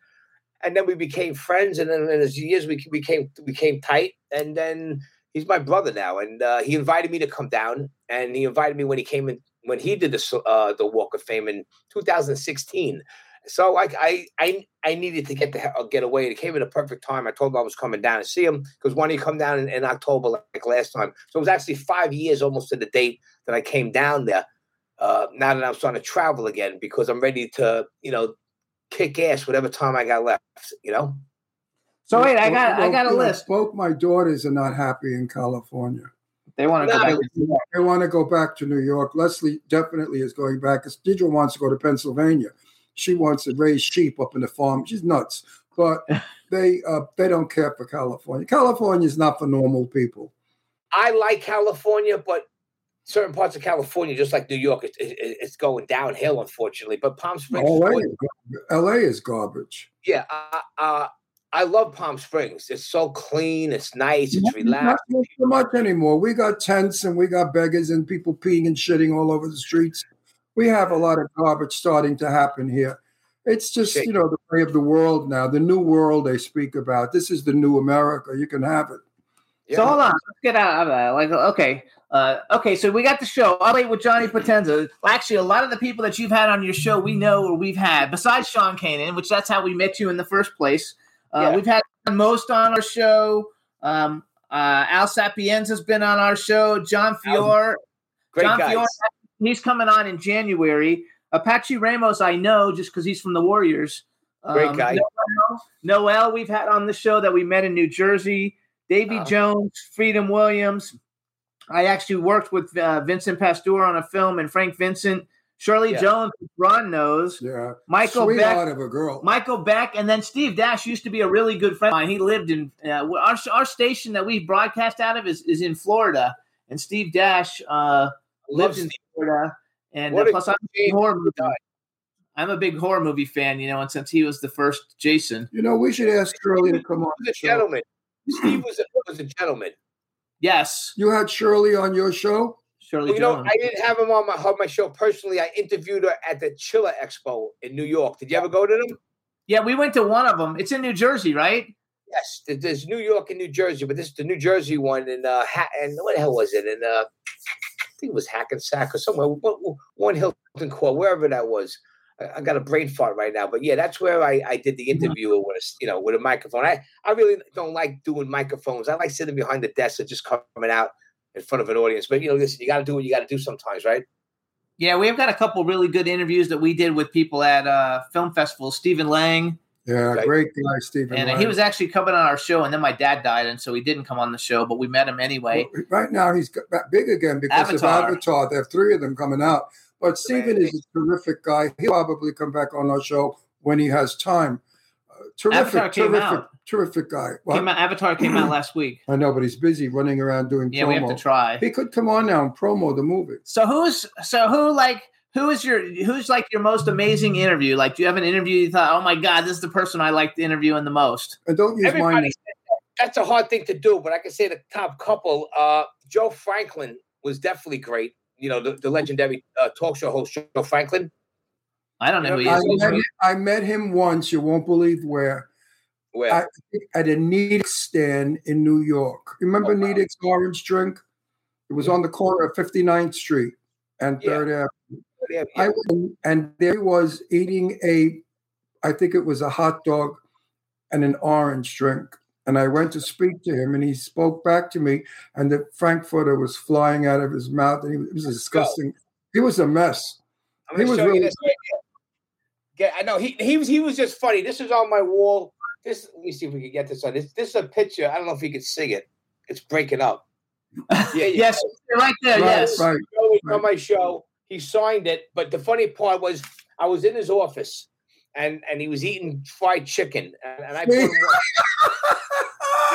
And then we became friends, and then as years we became became tight. And then he's my brother now, and uh, he invited me to come down, and he invited me when he came in when he did the uh, the Walk of Fame in 2016. So I I I, I needed to get the get away. It came at a perfect time. I told him I was coming down to see him because when he come down in, in October like last time, so it was actually five years almost to the date that I came down there. Uh, now that I'm starting to travel again because I'm ready to you know kick ass whatever time I got left. You know. So wait, I got I got a you know, list. Both my daughters are not happy in California. They want to go No, back. to New York. They want to go back to New York. Leslie definitely is going back. Because Deidre wants to go to Pennsylvania. She wants to raise sheep up in the farm. She's nuts, but they uh, they don't care for California. California is not for normal people. I like California, but certain parts of California, just like New York, it, it, it's going downhill, unfortunately. But Palm Springs, LA, is garbage. LA is garbage. yeah, uh, uh, I love Palm Springs. It's so clean, it's nice, it's Not relaxed. so much anymore. We got tents and we got beggars and people peeing and shitting all over the streets. We have a lot of garbage starting to happen here. It's just, you know, the way of the world now, the new world they speak about. This is the new America. You can have it. Yeah. So hold on, let's get out of that. Like, okay, uh, okay. So we got the show. I'll wait with Johnny Potenza. Well, actually, a lot of the people that you've had on your show, we know or we've had. Besides Sean Kanan, which that's how we met you in the first place. Uh, Yeah. We've had most on our show. Um, uh, Al Sapienza's been on our show. John Fiore, Great John guys. Fior, he's coming on in January. Apache Ramos, I know just because he's from the Warriors. Great guy. Noel, Noel, we've had on the show that we met in New Jersey. Davy Uh-huh. Jones, Freedom Williams. I actually worked with uh, Vincent Pastore on a film, and Frank Vincent, Shirley Yeah. Jones, Ron knows, Yeah. Michael Sweetheart Beck, of a girl. Michael Beck, and then Steve Dash used to be a really good friend of mine. He lived in uh, our our station that we broadcast out of is, is in Florida, and Steve Dash uh, lived in Florida. And uh, plus, I'm a big horror movie. I'm a big horror movie fan, you know, and since he was the first Jason, you know, we should ask Shirley to come on. He the was a show. gentleman. Steve was a, was a gentleman. Yes, You had Shirley on your show? Shirley Well, you know, I didn't have him on my, on my show personally. I interviewed her at the Chiller Expo in New York. Did you ever go to them? yeah, we went to one of them. It's in New Jersey, right? Yes, there's New York and New Jersey, but this is the New Jersey one. And uh, ha- and what the hell was it? And uh, I think it was Hackensack or somewhere. One, one Hilton Court, wherever that was. I, I got a brain fart right now, but yeah, that's where I, I did the interview with a, you know with a microphone. I, I really don't like doing microphones. I like sitting behind the desk and just coming out in front of an audience. But you know, listen, you got to do what you got to do sometimes, right? Yeah, we've got a couple really good interviews that we did with people at uh, film festivals. Stephen Lang, Yeah, Right. great guy, Stephen. and Lang. he was actually coming on our show, and then my dad died, and so he didn't come on the show, but we met him anyway. Well, right now he's got back big again because Avatar. of Avatar. They have three of them coming out. But Stephen is a terrific guy. He'll probably come back on our show when he has time. Uh, terrific, Avatar terrific, out. terrific guy. What? Came out, Avatar came out last week. I know, but he's busy running around doing Yeah, promo. we have to try. He could come on now and promo the movie. So who's so who like who is your who's like your most amazing interview? Like, do you have an interview you thought, oh my god, this is the person I like the interviewing the most? And don't use Everybody mine. that. That's a hard thing to do, but I can say the top couple. Uh, Joe Franklin was definitely great. You know, the, the legendary uh, talk show host Joe Franklin. I don't know who he I is. met, I met him once. You won't believe where. Where I, at a Nedick's stand in New York. Remember Oh, wow. Nedick's orange drink? It was on the corner of 59th Street. and Yeah. Third Avenue. Yeah, I went, and there he was eating a, I think it was a hot dog and an orange drink. And I went to speak to him, and he spoke back to me, and the frankfurter was flying out of his mouth, and he, it was disgusting. He was a mess. I'm gonna He was show really- you this right here. Get, I know he he was he was just funny. This is on my wall. This let me see if we can get this on. This this is a picture. I don't know if you can see it. It's breaking up. Yeah, yeah. yes, right there. right, yes. right. show Right. on my show. He signed it, but the funny part was I was in his office and and he was eating fried chicken, and, and I put him one- and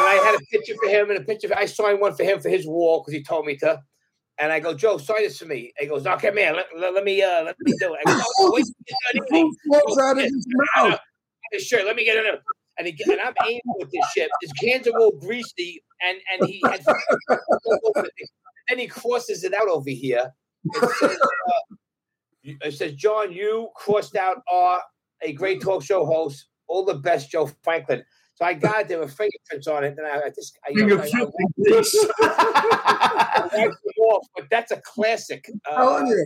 I had a picture for him and a picture. I signed one for him for his wall because he told me to. And I go, Joe, sign this for me. He goes, okay, man, let, let, let me uh, let me do it. I go, "No, wait, get done flows out of his mouth. Shirt, let me get it. And, he, and I'm aiming with this shit. His hands are all greasy, and and he had then he crosses it out over here. It says, uh, it says, John, you crossed out are a great talk show host. All the best, Joe Franklin. So I got it. There were fingerprints on it, and I, I just I, I, I, I them off. But that's a classic. Uh, you.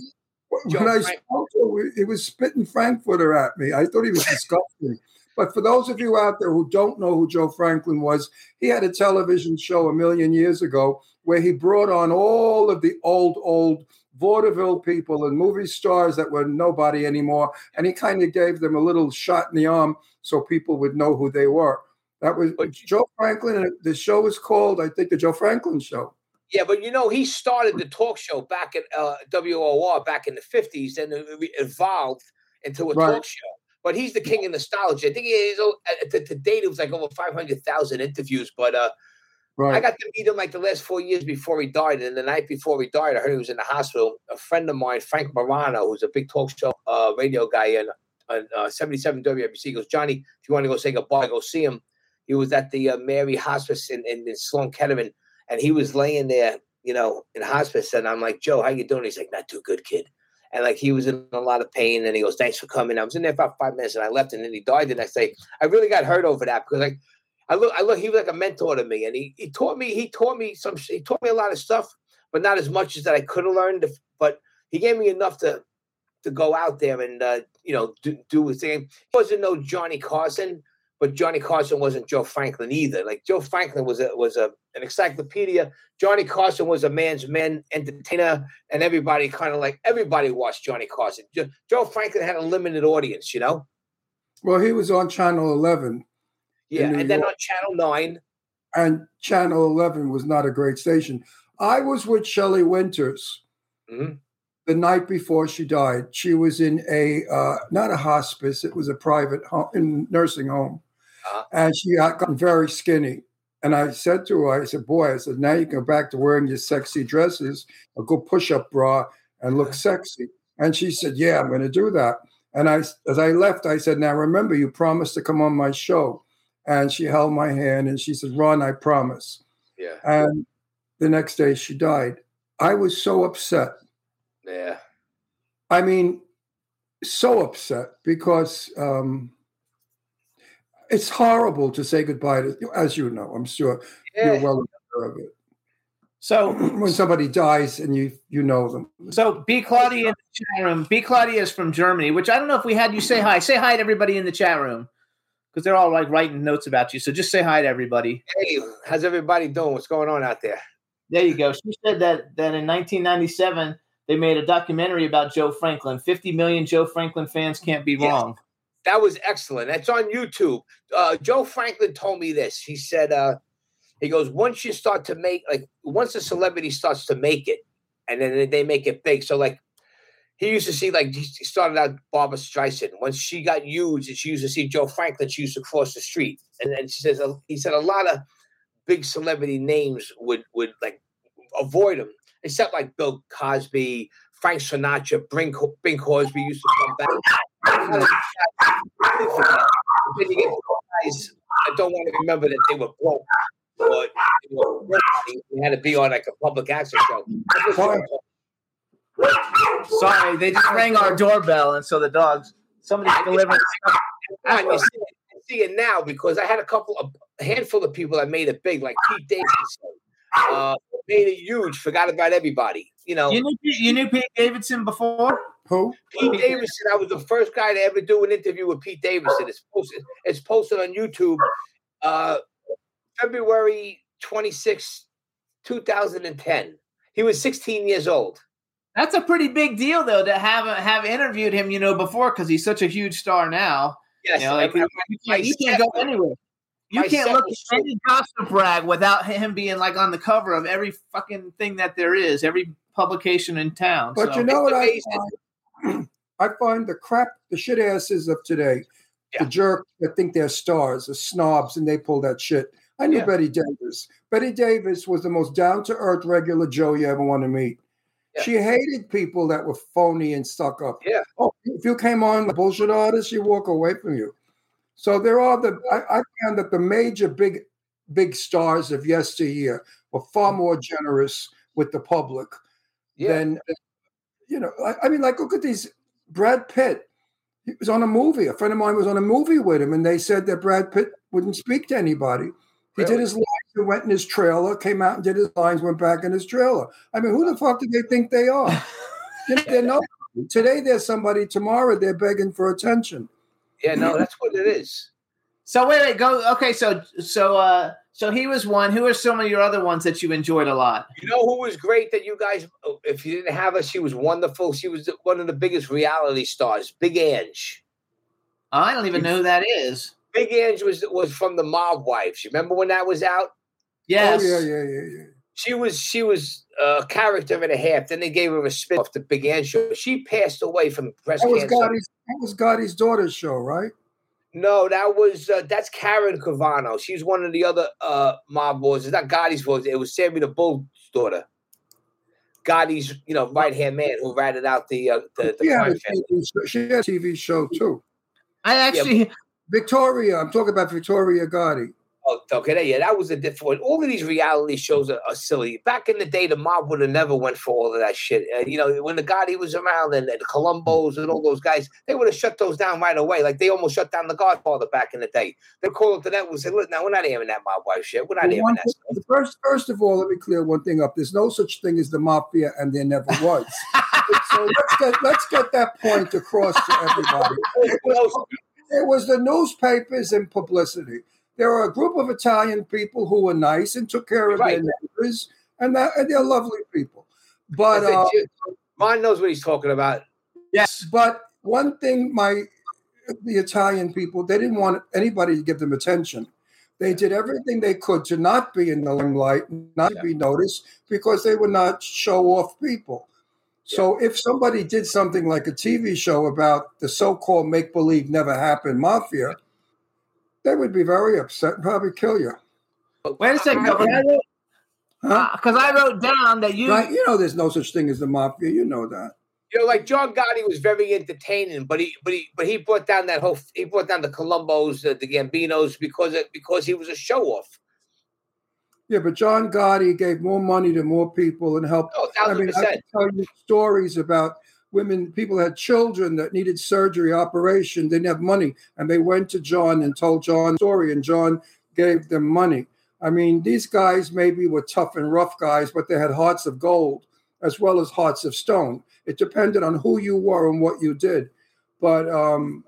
When I spoke to him, he was spitting Frankfurter at me. I thought he was disgusting. But for those of you out there who don't know who Joe Franklin was, he had a television show a million years ago where he brought on all of the old, old vaudeville people and movie stars that were nobody anymore. And he kind of gave them a little shot in the arm so people would know who they were. That was But- Joe Franklin. and The show was called, I think, the Joe Franklin Show. Yeah, but you know, he started the talk show back at uh, WOR back in the 50s and it evolved into a Right. talk show. But he's the king of nostalgia. I think he is, oh, the, to date, it was like over 500,000 interviews. But uh, Right. I got to meet him like the last four years before he died. And the night before he died, I heard he was in the hospital. A friend of mine, Frank Morano, who's a big talk show uh, radio guy in on uh, 77 WBC, goes, Johnny, if you want to go say goodbye, go see him. He was at the uh, Mary Hospice in, in, in Sloan Kettering, and he was laying there, you know, in hospice. And I'm like, Joe, how you doing? He's like, not too good, kid. And like he was in a lot of pain, and he goes, "Thanks for coming." I was in there for about five minutes, and I left, and then he died the next day. I really got hurt over that because like I look, I look, he was like a mentor to me, and he he taught me, he taught me some, he taught me a lot of stuff, but not as much as that I could have learned. But he gave me enough to to go out there and uh, you know do, do his thing. He wasn't no Johnny Carson, but Johnny Carson wasn't Joe Franklin either. Like Joe Franklin was a was a an encyclopedia. Johnny Carson was a man's man entertainer, and everybody kind of like everybody watched Johnny Carson. Jo- Joe Franklin had a limited audience, you know. Well, he was on Channel 11, Yeah, and then on Channel Nine, and Channel 11 was not a great station. I was with Shelley Winters Mhm. the night before she died. She was in a, uh, not a hospice, it was a private home, in nursing home. Uh-huh. And she had gotten very skinny. And I said to her, I said, boy, I said, now you can go back to wearing your sexy dresses, a good push-up bra, and look sexy. And she said, yeah, I'm going to do that. And I, as I left, I said, now remember, you promised to come on my show. And she held my hand and she said, Ron, I promise. yeah, And the next day she died. I was so upset. yeah, I mean, so upset because um, it's horrible to say goodbye to, as you know, I'm sure you're well aware of it. So, When somebody dies and you you know them. so B Claudia in the chat room. B Claudia is from Germany, which I don't know if we had you say hi. Say hi to everybody in the chat room because they're all like writing notes about you. So just say hi to everybody. Hey, how's everybody doing? What's going on out there? There you go. She said that that in 1997 they made a documentary about Joe Franklin. 50 million Joe Franklin fans can't be Yes. That was excellent. That's on YouTube. Uh, Joe Franklin told me this. He said, uh, he goes, once you start to make, like, once a celebrity starts to make it, and then they make it big. So, like, he used to see, like, he started out Barbra Streisand. Once she got huge, she used to see Joe Franklin, she used to cross the street. And then she says, uh, he said, a lot of big celebrity names would, would like, avoid him, except like Bill Cosby, Frank Sinatra, Bing, Bing Crosby used to come back. You get guys that don't want to remember that they were broke. Or they were broke. They had to be on like a public access show. Sorry, they just rang our doorbell, and so the dogs. Somebody's delivering. stuff. And you see, it, you see it now because I had a couple of a handful of people that made it big, like Pete Davidson, uh, made it huge, forgot about everybody. You know, You knew you knew Pete Davidson before? Who? Pete Davidson. I was the first guy to ever do an interview with Pete Davidson. It's posted. It's posted on YouTube. Uh, February twenty sixth, two thousand and ten. He was sixteen years old. That's a pretty big deal, though, to have have interviewed him, you know, before because he's such a huge star now. Yes, You know, like, and you can't, you can't go anywhere. You can't look at any gossip rag without him being like on the cover of every fucking thing that there is, every publication in town. But so. you know what I find? I find the crap, the shit asses of today, Yeah. the jerks that think they're stars, the snobs, and they pull that shit. I knew Yeah. Bette Davis. Bette Davis was the most down to earth, regular Joe you ever want to meet. Yeah. She hated people that were phony and stuck up. Yeah. Oh, if you came on the bullshit artist, she walk away from you. So there are the I, I found that the major big big stars of yesteryear were far mm. more generous with the public Yeah. than you know. I, I mean, like look at these Brad Pitt. He was on a movie. A friend of mine was on a movie with him, and they said that Brad Pitt wouldn't speak to anybody. He did his lines and went in his trailer, came out and did his lines, went back in his trailer. I mean, who the fuck do they think they are? You know, they're nobody. Today they're somebody, tomorrow they're begging for attention. Yeah, no, that's what it is. so wait, wait, go. Okay, so so uh so he was one. Who are some of your other ones that you enjoyed a lot? You know who was great that you guys, if you didn't have her, she was wonderful. She was one of the biggest reality stars, Big Ange. I don't even know who that is. Big Ange was was from the Mob Wives. You remember when that was out? Yes. Oh yeah, yeah, yeah, yeah. She was she was a character and a half. Then they gave her a spin off the Big Ange show. She passed away from breast That was cancer. Gotti's. That was Gotti's daughter's show, right? No, that was uh, that's Karen Gravano. She's one of the other uh, mob boys. It's not Gotti's voice. It was Sammy the Bull's daughter. Gotti's, you know, right hand man who ratted out the uh, the, the She had, crime a show. she had a TV show too. I actually Victoria, I'm talking about Victoria Gotti. Oh, okay, yeah, that was a different. All of these reality shows are, are silly. Back in the day, the mob would have never went for all of that shit. Uh, you know, when the Gotti was around and, and the Colombos and all those guys, they would have shut those down right away. Like they almost shut down the Godfather back in the day. They called up the network and say, "Look, now we're not airing that mob wife shit. We're not Well, airing that." stuff." first, first of all, let me clear one thing up. There's no such thing as the mafia, and there never was. so let's get let's get that point across to everybody. It was the newspapers and publicity. There are a group of Italian people who were nice and took care of Right. their neighbors, and, that, and they're lovely people. But uh, knows what he's talking about. yes. But one thing, my the Italian people, they didn't want anybody to give them attention. They did everything they could to not be in the limelight, not be noticed, because they were not show off people. So if somebody did something like a TV show about the so-called make-believe never happened mafia, they would be very upset and probably kill you. Wait a second, because Huh? uh, 'cause I wrote down that you. Right? You know, there's no such thing as the mafia. You know that. You know, like John Gotti was very entertaining, but he, but he, but he brought down that whole, he brought down the Colombos, uh, the Gambinos, because it, because he was a show off. Yeah, but John Gotti gave more money to more people and helped Oh, I mean, I percent. can tell you stories about women, people had children that needed surgery, operation, didn't have money, and they went to John and told John story, and John gave them money. I mean, these guys maybe were tough and rough guys, but they had hearts of gold as well as hearts of stone. It depended on who you were and what you did. But um,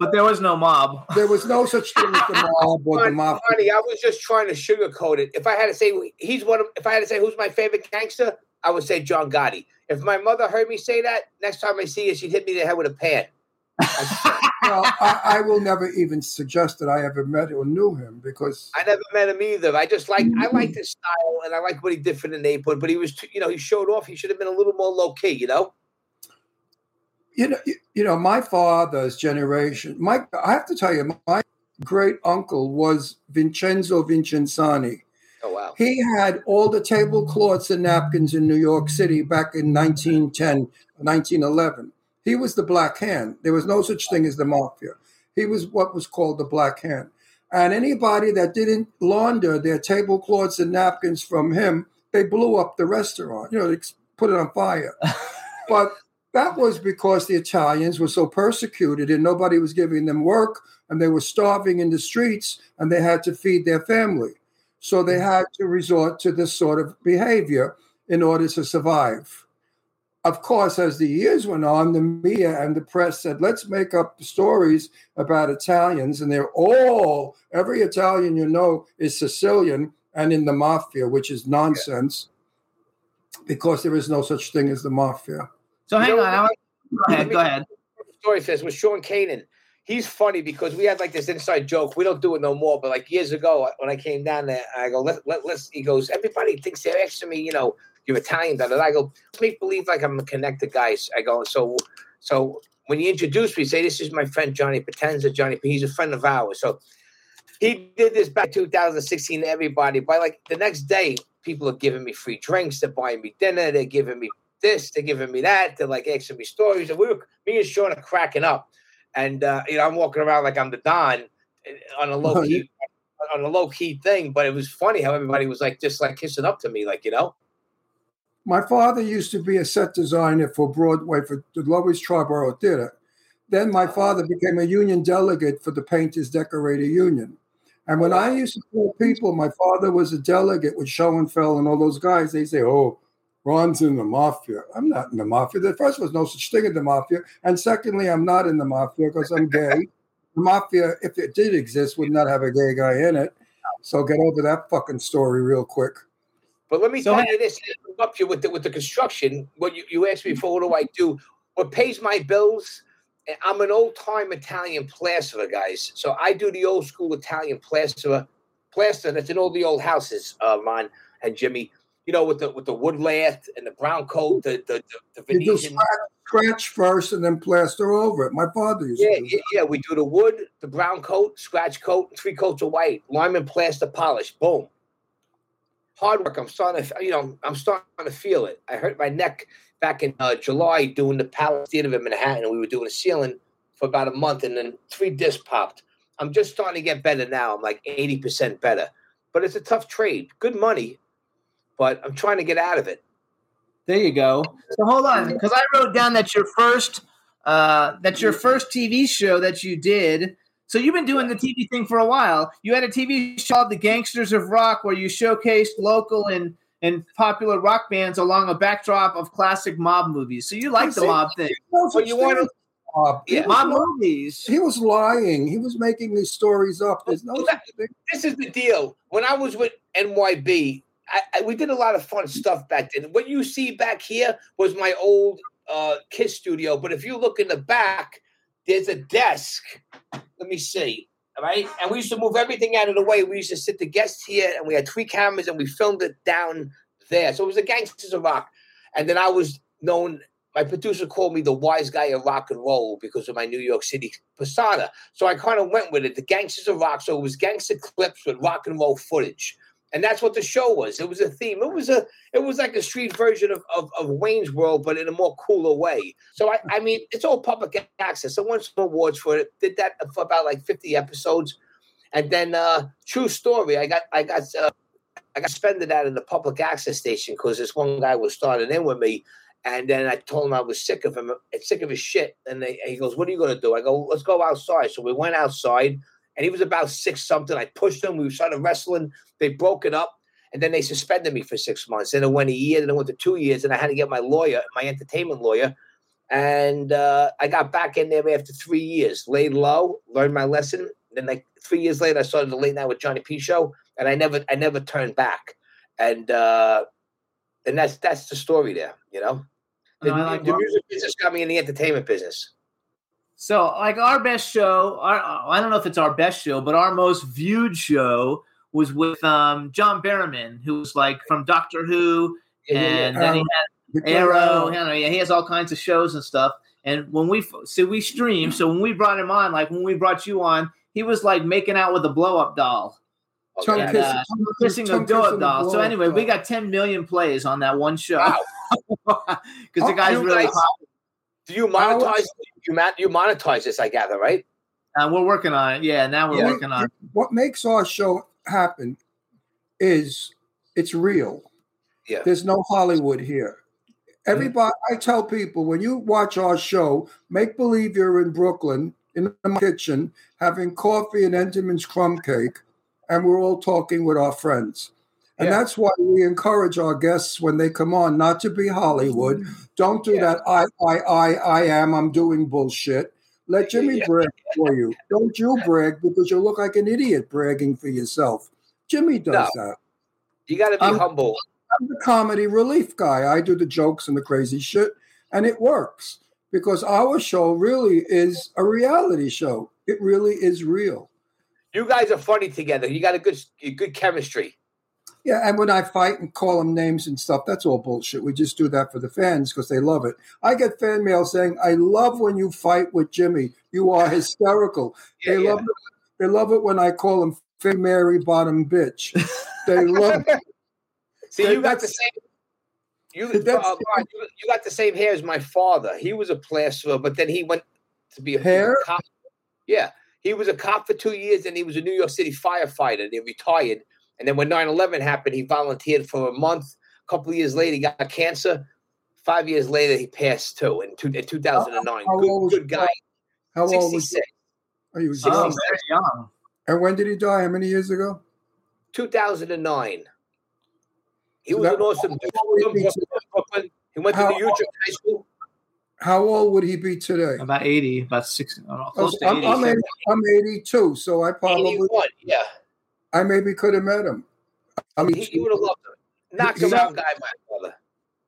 But there was no mob. there was no such thing as the mob or the Honey, mafia. honey, I was just trying to sugarcoat it. If I had to say he's one of, if I had to say who's my favorite gangster, I would say John Gotti. If my mother heard me say that, next time I see her, she'd hit me in the head with a pan. Well, I, I will never even suggest that I ever met or knew him because I never met him either. I just like I like mm. his style and I like what he did for the neighborhood. But he was, too, you know, he showed off. He should have been a little more low key, you know. you know, you, you know, my father's generation. My, I have to tell you, my great uncle was Vincenzo Vincenzani. Oh wow. He had all the tablecloths and napkins in New York City back in 1910, 1911. He was the Black Hand. There was no such thing as the mafia. He was what was called the Black Hand. And anybody that didn't launder their tablecloths and napkins from him, they blew up the restaurant. You know, they put it on fire. but that was because the Italians were so persecuted and nobody was giving them work and they were starving in the streets and they had to feed their family. So they had to resort to this sort of behavior in order to survive. Of course, as the years went on, the media and the press said, let's make up stories about Italians. And they're all, every Italian you know is Sicilian and in the mafia, which is nonsense because there is no such thing as the mafia. So hang You know, on. I- Go ahead. Go ahead. story says with Sean Kanan. He's funny because we had like this inside joke. We don't do it no more, but like years ago uh, when I came down there, I go, let, let, let's, he goes, everybody thinks they're asking me, you know, you're Italian. Da. I go, make believe like I'm a connected guys. I go, so, so when you introduce me, say, this is my friend Johnny Potenza. Johnny, he's a friend of ours. So he did this back 2016 to everybody. By like the next day, people are giving me free drinks. They're buying me dinner. They're giving me this. They're giving me that. They're like asking me stories. And we were, me and Sean are cracking up. And uh, you know, I'm walking around like I'm the Don uh, on a low Oh, key, on a low key thing. But it was funny how everybody was like just like kissing up to me, like you know. My father used to be a set designer for Broadway for the Lois Triborough Theater. Then my father became a union delegate for the Painters Decorator Union. And when I used to tell people my father was a delegate with Schoenfeld and all those guys, they say, oh, Ron's in the mafia. I'm not in the mafia. The first was no such thing in the mafia. And secondly, I'm not in the mafia because I'm gay. The mafia, if it did exist, would not have a gay guy in it. So get over that fucking story real quick. But let me So tell you this: to interrupt you with the with the construction. What you, you asked me for, what do I do? What pays my bills? I'm an old time Italian plasterer, guys. So I do the old school Italian plasterer, plaster that's in all the old houses, uh, Ron and Jimmy. You know, with the with the wood lath and the brown coat, the the, the, the Venetian. scratch, scratch first and then plaster over it. My father used Yeah, to yeah, yeah. We do the wood, the brown coat, scratch coat, three coats of white, lime and plaster polish. Boom. Hard work. I'm starting to, you know, I'm starting to feel it. I hurt my neck back in uh, July doing the Palace Theater in Manhattan, and we were doing a ceiling for about a month, and then three discs popped. I'm just starting to get better now. I'm like 80% better, but it's a tough trade. Good money, but I'm trying to get out of it. There you go. So hold on, because I wrote down that your first uh, that your first TV show that you did. So you've been doing the TV thing for a while. You had a TV show called The Gangsters of Rock, where you showcased local and and popular rock bands along a backdrop of classic mob movies. So you like the mob thing, No But you thing wanna- as mob. He Yeah. was mob movies. He was lying. He was making these stories up. There's no Well, this is the deal. When I was with NYB, I, I, we did a lot of fun stuff back then. What you see back here was my old uh, Kiss studio. But if you look in the back, there's a desk. Let me see. All right. And we used to move everything out of the way. We used to sit the guests here and we had three cameras and we filmed it down there. So it was the Gangsters of Rock. And then I was known, my producer called me the wise guy of rock and roll because of my New York City persona. So I kind of went with it. The Gangsters of Rock. So it was gangster clips with rock and roll footage. And that's what the show was. It was a theme. It was a it was like a street version of, of, of Wayne's World, but in a more cooler way. So I, I mean, it's all public access. I won some awards for it. Did that for about like 50 episodes. And then uh true story, I got I got uh, I got suspended out of the public access station because this one guy was starting in with me. And then I told him I was sick of him, sick of his shit. And, they, and he goes, What are you going to do? I go, Let's go outside. So we went outside, and he was about six something. I pushed him. We started wrestling. They broke it up, and then they suspended me for six months. Then it went a year, then it went to two years, and I had to get my lawyer, my entertainment lawyer. And uh, I got back in there after three years, laid low, learned my lesson. Then, like three years later, I started the late night with Johnny P show, and I never, I never turned back. And uh, and that's that's the story there, you know. The, like the music business got me in the entertainment business. So, like our best show, our I don't know if it's our best show, but our most viewed show was with um, John Barrowman, who was like from Doctor Who, yeah, and then he Um, had The Arrow. you know, yeah, he has all kinds of shows and stuff. And when we so we stream, so when we brought him on, like when we brought you on, he was like making out with a blow up doll, Tongue Okay. and, kissing- uh, tongue kissing a blow up doll. So blow-up anyway, we got 10 million plays on that one show Wow. because the Oh, guy's you really guys- popular. Do you monetize? You ma- you monetize this, I gather, right? Uh, we're working on it. Yeah, now we're Yeah. working on it. What makes our show happen is it's real. Yeah. There's no Hollywood here. Everybody, I tell people when you watch our show, make believe you're in Brooklyn in the kitchen having coffee and Entenmann's crumb cake, and we're all talking with our friends. And Yeah. that's why we encourage our guests when they come on not to be Hollywood. Mm-hmm. Don't do Yeah. that. I, I, I, I am. I'm doing bullshit. Let Jimmy Yeah. brag for you. Don't you brag because you look like an idiot bragging for yourself. Jimmy does that. You got to be I'm- humble. I'm the comedy relief guy. I do the jokes and the crazy shit, and it works because our show really is a reality show. It really is real. You guys are funny together. You got a good good chemistry. Yeah, and when I fight and call them names and stuff, that's all bullshit. We just do that for the fans because they love it. I get fan mail saying, "I love when you fight with Jimmy. You are hysterical." Yeah, they yeah. love it. They love it when I call him Fig Mary Bottom Bitch. They love. it. See, you got the same. You, uh, you, you got the same hair as my father. He was a plasterer, but then he went to be a Hair? cop. Yeah, he was a cop for two years, and he was a New York City firefighter. And he retired, and then when 9-11 happened, he volunteered for a month. A couple of years later, he got cancer. Five years later, he passed too in, two, in 2009. How good, old was good guy. How old was 66. oh, he? Was Oh, young. very young. And when did he die? How many years ago? 2009. He So was that- an awesome dude. From Brooklyn, Brooklyn. He went to How- the Utrecht High School. How old would he be today? About 80, about 60. I don't know, close to I'm, 80. I'm, 80, I'm 82, so I probably 81, yeah. I maybe could have met him. I mean, He, he would have loved him. Knocks He- around guy, my brother.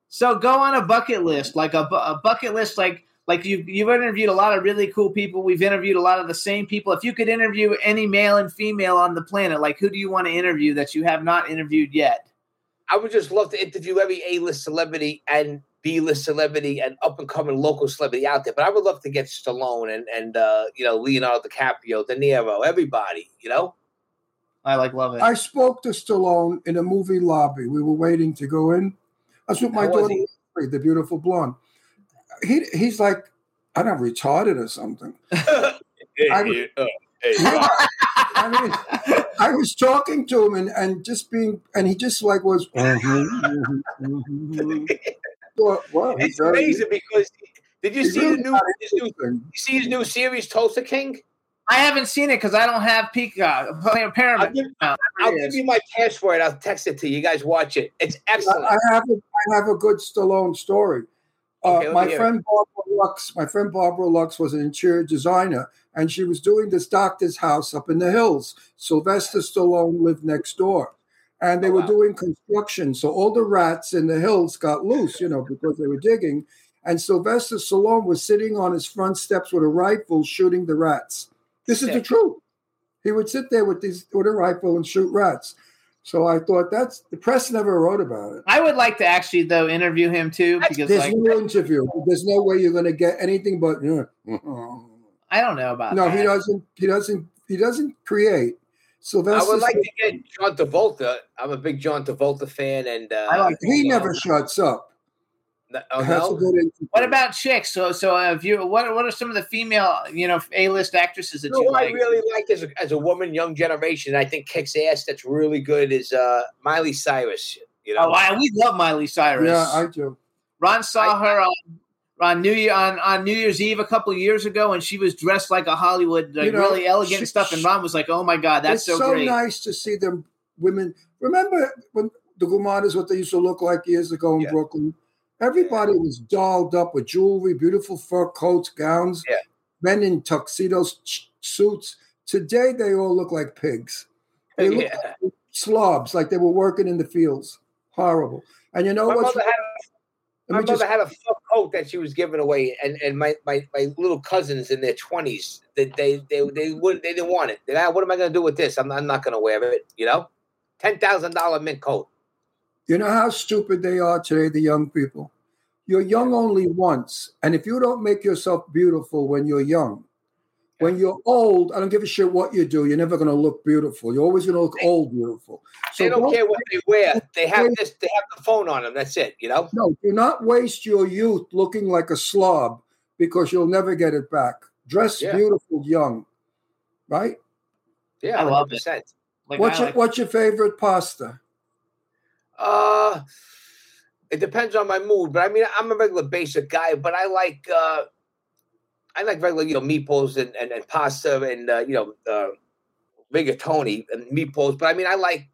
So go on a bucket list, like a, bu- a bucket list, like like you you've interviewed a lot of really cool people. We've interviewed a lot of the same people. If you could interview any male and female on the planet, like who do you want to interview that you have not interviewed yet? I would just love to interview every A-list celebrity and B-list celebrity and up-and-coming local celebrity out there. But I would love to get Stallone and and uh, you know Leonardo DiCaprio, De Niro, everybody. You know, I like love it. I spoke to Stallone in a movie lobby. We were waiting to go in. That's was with my How daughter, he? Lori, the beautiful blonde. He he's like, I don't know, retarded or something. I would- uh, hey, I mean, I was talking to him and, and just being, and he just like was. Thought, wow, it's amazing because did you he's see really the new? His new you see his new series, Tulsa King? I haven't seen it because I don't have Peacock. I'll Paramount. give, now. I'll give you my password. I'll text it to you. You guys watch it. It's excellent. I I have a, I have a good Stallone story. Uh, Okay, let my hear it. friend Barbara Lux, my friend Barbara Lux was an interior designer, and she was doing this doctor's house up in the hills. Sylvester Stallone lived next door, and they Oh, were wow. doing construction. So all the rats in the hills got loose, you know, because they were digging. And Sylvester Stallone was sitting on his front steps with a rifle shooting the rats. This is the truth. He would sit there with these with a rifle and shoot rats. So I thought that's the press never wrote about it. I would like to actually though interview him too because There's like no interview. There's no way you're going to get anything but. I don't know about No, that. he doesn't. He doesn't. He doesn't create. Sylvester. I would like to get John Travolta. I'm a big John Travolta fan, and uh, I like he never shuts up. No, oh, a no? What about chicks? So, so uh, if you, what, what are some of the female, you know, A-list actresses that You know you who I really like as a, as a woman, young generation. I think kicks ass. That's really good. Is uh, Miley Cyrus. You know, Oh, I, we love Miley Cyrus. Yeah, I do. Ron saw I- her on on New Year on, on New Year's Eve a couple years ago, and she was dressed like a Hollywood, like You know, really elegant she- stuff. And Ron was like, "Oh my god, that's so great." it's so, great." nice to see them women. Remember when the Gumadas, what they used to look like years ago in Yeah. Brooklyn? Everybody was dolled up with jewelry, beautiful fur coats, gowns, Yeah. men in tuxedos, ch- suits. Today, they all look like pigs. They look yeah. like slobs, like they were working in the fields. Horrible. And you know My what's mother had let my me just- mother had a fur coat that she was giving away, and, and my, my, my little cousins in their twenties, they they they they wouldn't they didn't want it. They, "Ah, what am I going to do with this? I'm, I'm not going to wear it. You know, ten thousand dollar mint coat. You know how stupid they are today, the young people? You're young only once. And if you don't make yourself beautiful when you're young, when you're old, I don't give a shit what you do, you're never going to look beautiful. You're always going to look old beautiful. So they don't care what they wear. They have this. They have the phone on them. That's it. You know. No, do not waste your youth looking like a slob because you'll never get it back. Dress Yeah. beautiful young, right? Yeah, I love it. 100%. Like, what's I your like- What's your favorite pasta? Uh, it depends on my mood, but I mean, I'm a regular basic guy, but I like uh, I like regular, you know, meatballs and, and, and pasta and uh, you know, uh, rigatoni and meatballs, but I mean, I like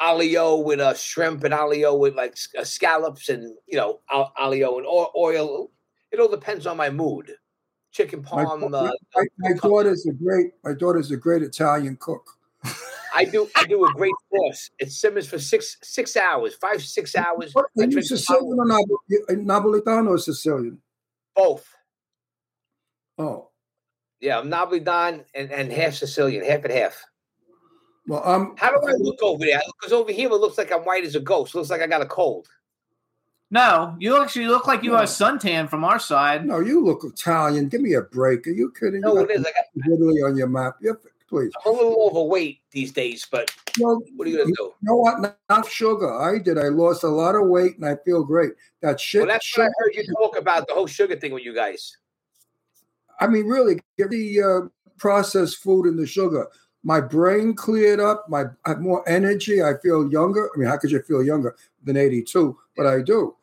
alio with uh, shrimp and alio with like uh, scallops and you know al- alio and o- oil. It all depends on my mood. Chicken My, palm. my, Uh, my daughter's a great. My daughter's a great Italian cook. I do. I do a great sauce. It simmers for six six hours, five six hours. What, I are you Sicilian or Nab- uh, Napolitano or Sicilian? both. Oh, Yeah, I'm Napolitan and, and half Sicilian, half and half. well, I'm. How do I look over there? Because over here it looks like I'm white as a ghost. It looks like I got a cold. No, you actually look like you No. are suntan from our side. No, you look Italian. Give me a break. Are you kidding? No, you it is. I got, Italy on your map. Yeah, please. I'm a little overweight these days, but No, what are you gonna you do? know what? Not, not sugar. I did. I lost a lot of weight and I feel great. That shit. Well, that's what I heard you talk about the whole sugar thing with you guys. I mean, really, give the uh, processed food and the sugar. My brain cleared up. My I have more energy. I feel younger. I mean, how could you feel younger than 82? But I do.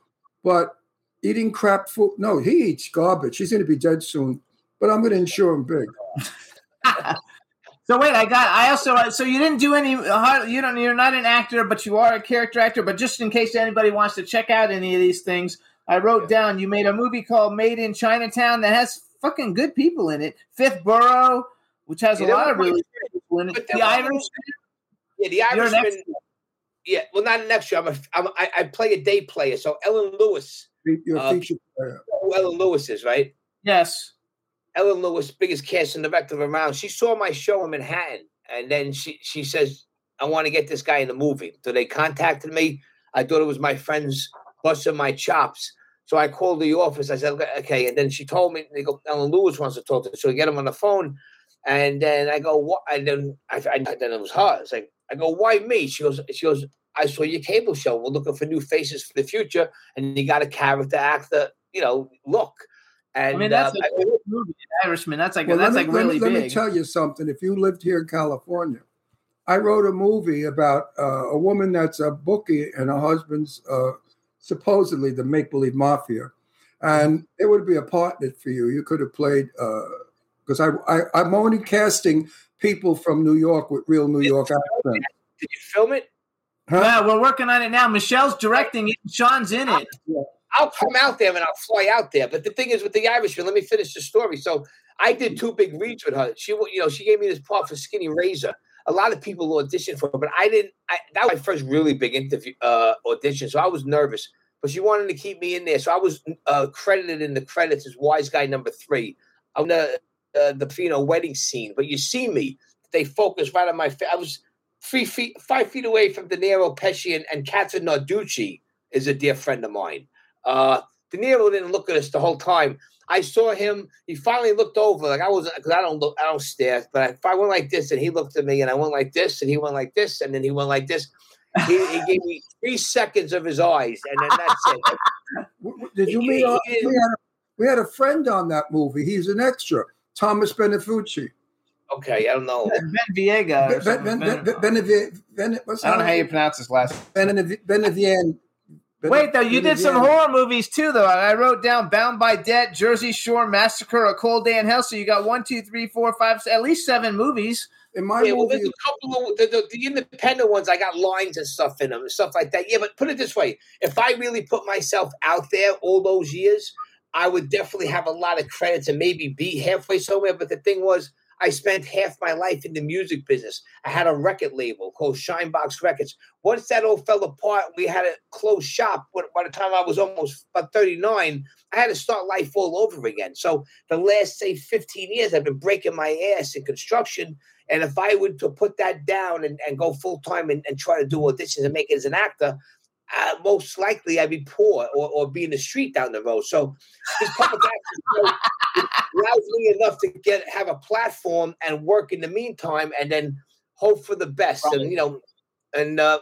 But eating crap food. No, he eats garbage. He's going to be dead soon. But I'm going to insure him big. So wait, I got. I also. So you didn't do any. uh, You don't. You're not an actor, but you are a character actor. But just in case anybody wants to check out any of these things, I wrote down. You made a movie called Made in Chinatown that has fucking good people in it. Fifth Borough, which has a lot of really good people in it. The that Irish. Yeah, the You're Irishman. Yeah, well, not an extra. I'm a, I'm, I, I play a day player. So Ellen Lewis, Your Uh, feature player. who Ellen Lewis is, right? Yes. Ellen Lewis, biggest casting director of around. She saw my show in Manhattan, and then she she says, "I want to get this guy in the movie." So they contacted me. I thought it was my friends busting my chops. So I called the office. I said, "Okay," and then she told me, "They go, Ellen Lewis wants to talk to." me. So I get him on the phone, and then I go, "What?" And then I, I then it was her. It's like I go, "Why me?" She goes, "She goes." I saw your cable show. We're looking for new faces for the future, and you got a character actor, you know, look. And I mean, that's uh, a good movie, The Irishman. That's like Well, that's let, like me, let, really me, let me tell you something. If you lived here in California, I wrote a movie about uh, a woman that's a bookie and her husband's uh, supposedly the make believe mafia. And it would be a partner for you. You could have played, because I, I, I'm only casting people from New York with real New York accents. Did you film it? Yeah, we're working on it now. Michelle's directing it. Sean's in it. I'll come out there and I'll fly out there. But the thing is with the Irishman, let me finish the story. So I did two big reads with her. She, you know, she gave me this part for Skinny Razor. A lot of people auditioned for her, but I didn't. I, that was my first really big interview uh, audition, so I was nervous. But she wanted to keep me in there, so I was uh, credited in the credits as Wise Guy number three on the uh, the know wedding scene. But you see me, they focus right on my face. I was three feet, five feet away from De Niro, Pesci, and, and Kathrine Narducci is a dear friend of mine. Uh, De Niro didn't look at us the whole time. I saw him. He finally looked over, like I was, because I don't look, I don't stare. But if I went like this, and he looked at me, and I went like this, and he went like this, and then he went like this. He, he gave me three seconds of his eyes, and then that's it. W- w- Did you meet? uh, we, had a, we had a friend on that movie. He's an extra, Thomas Benefucci. Okay, I don't know. Ben Viega. or Ben, something. ben, ben, ben, Benevi- Ben- what's I don't know how you pronounce his last. Benevi- Benevian. Wait, though, you did some Benevian. horror movies too, though. I wrote down Bound by Debt, Jersey Shore Massacre, A Cold Day in Hell. So you got one, two, three, four, five, at least seven movies. In my Yeah, well, there's a couple of the, the, the independent ones. I got lines and stuff in them and stuff like that. Yeah, but put it this way: if I really put myself out there all those years, I would definitely have a lot of credits and maybe be halfway somewhere. But the thing was, I spent half my life in the music business. I had a record label called Shinebox Records. Once that all fell apart, we had a close shop. By the time I was almost about 39, I had to start life all over again. So the last, say, 15 years, I've been breaking my ass in construction. And if I were to put that down and, and go full time and, and try to do auditions and make it as an actor, uh, most likely I'd be poor or, or be in the street down the road. So this public show allows me enough to get have a platform and work in the meantime, and then hope for the best. And you know, and uh,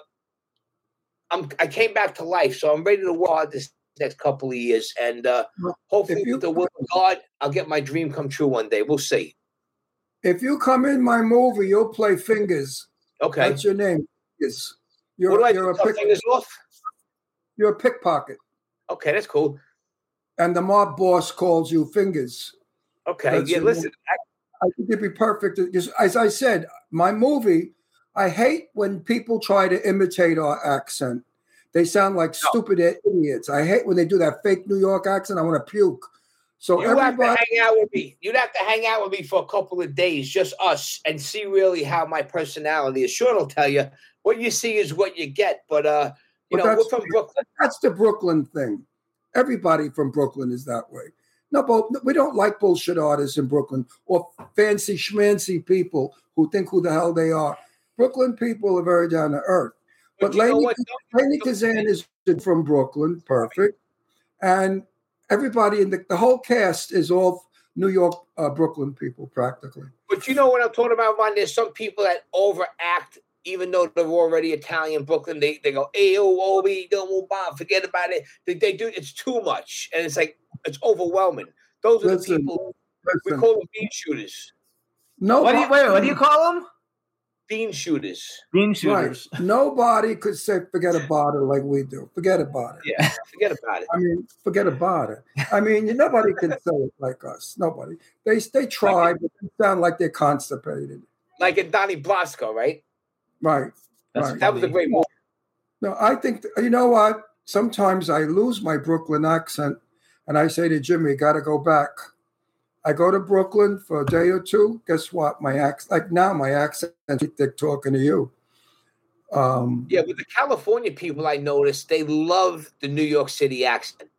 I'm I came back to life, so I'm ready to work hard this next couple of years, and uh, hopefully you- with the will of God, I'll get my dream come true one day. We'll see. if you come in my movie, you'll play Fingers. Okay. That's your name. Fingers. You're, what do I you're, do? a pick, fingers off? You're a pickpocket. Okay, that's cool. And the mob boss calls you Fingers. Okay, That's yeah. Listen, I, I think it'd be perfect. As I said, my movie, I hate when people try to imitate our accent. They sound like stupid idiots. I hate when they do that fake New York accent. I want to puke. So You have to everybody, hang out with me. You'd have to hang out with me for a couple of days, just us, and see really how my personality is. Sean will tell you what you see is what you get. But uh, you But know, we're that's- from Brooklyn. that's the Brooklyn thing. Everybody from Brooklyn is that way. No, but we don't like bullshit artists in Brooklyn or fancy schmancy people who think who the hell they are. Brooklyn people are very down to earth. But Lainey. Lainie Kazan is from Brooklyn, perfect. And everybody in the, the whole cast is all New York, uh, Brooklyn people practically. But you know what I'm talking about, Ron? There's some people that overact, even though they're already Italian Brooklyn. They they go, "Hey, oh, oh, we don't move on, forget about it." They, they do. It's too much, and it's like it's overwhelming. Those are Listen, the people we call them bean shooters. no, What do you wait? What do you call them? Bean shooters. Bean Right. shooters. Nobody could say forget about it like we do. Forget about it. Yeah, forget about it. I mean, forget about it. I mean, nobody can say it like us. Nobody. They they try, but they sound like they're constipated. Like in Donnie Brasco, right? Right. That's right. That was a great movie. No, I think you know what. Sometimes I lose my Brooklyn accent, and I say to Jimmy, "Got to go back." I go to Brooklyn for a day or two. Guess what? My accent, like now, my accent is thick talking to you. Um, Yeah, with the California people, I noticed they love the New York City accent.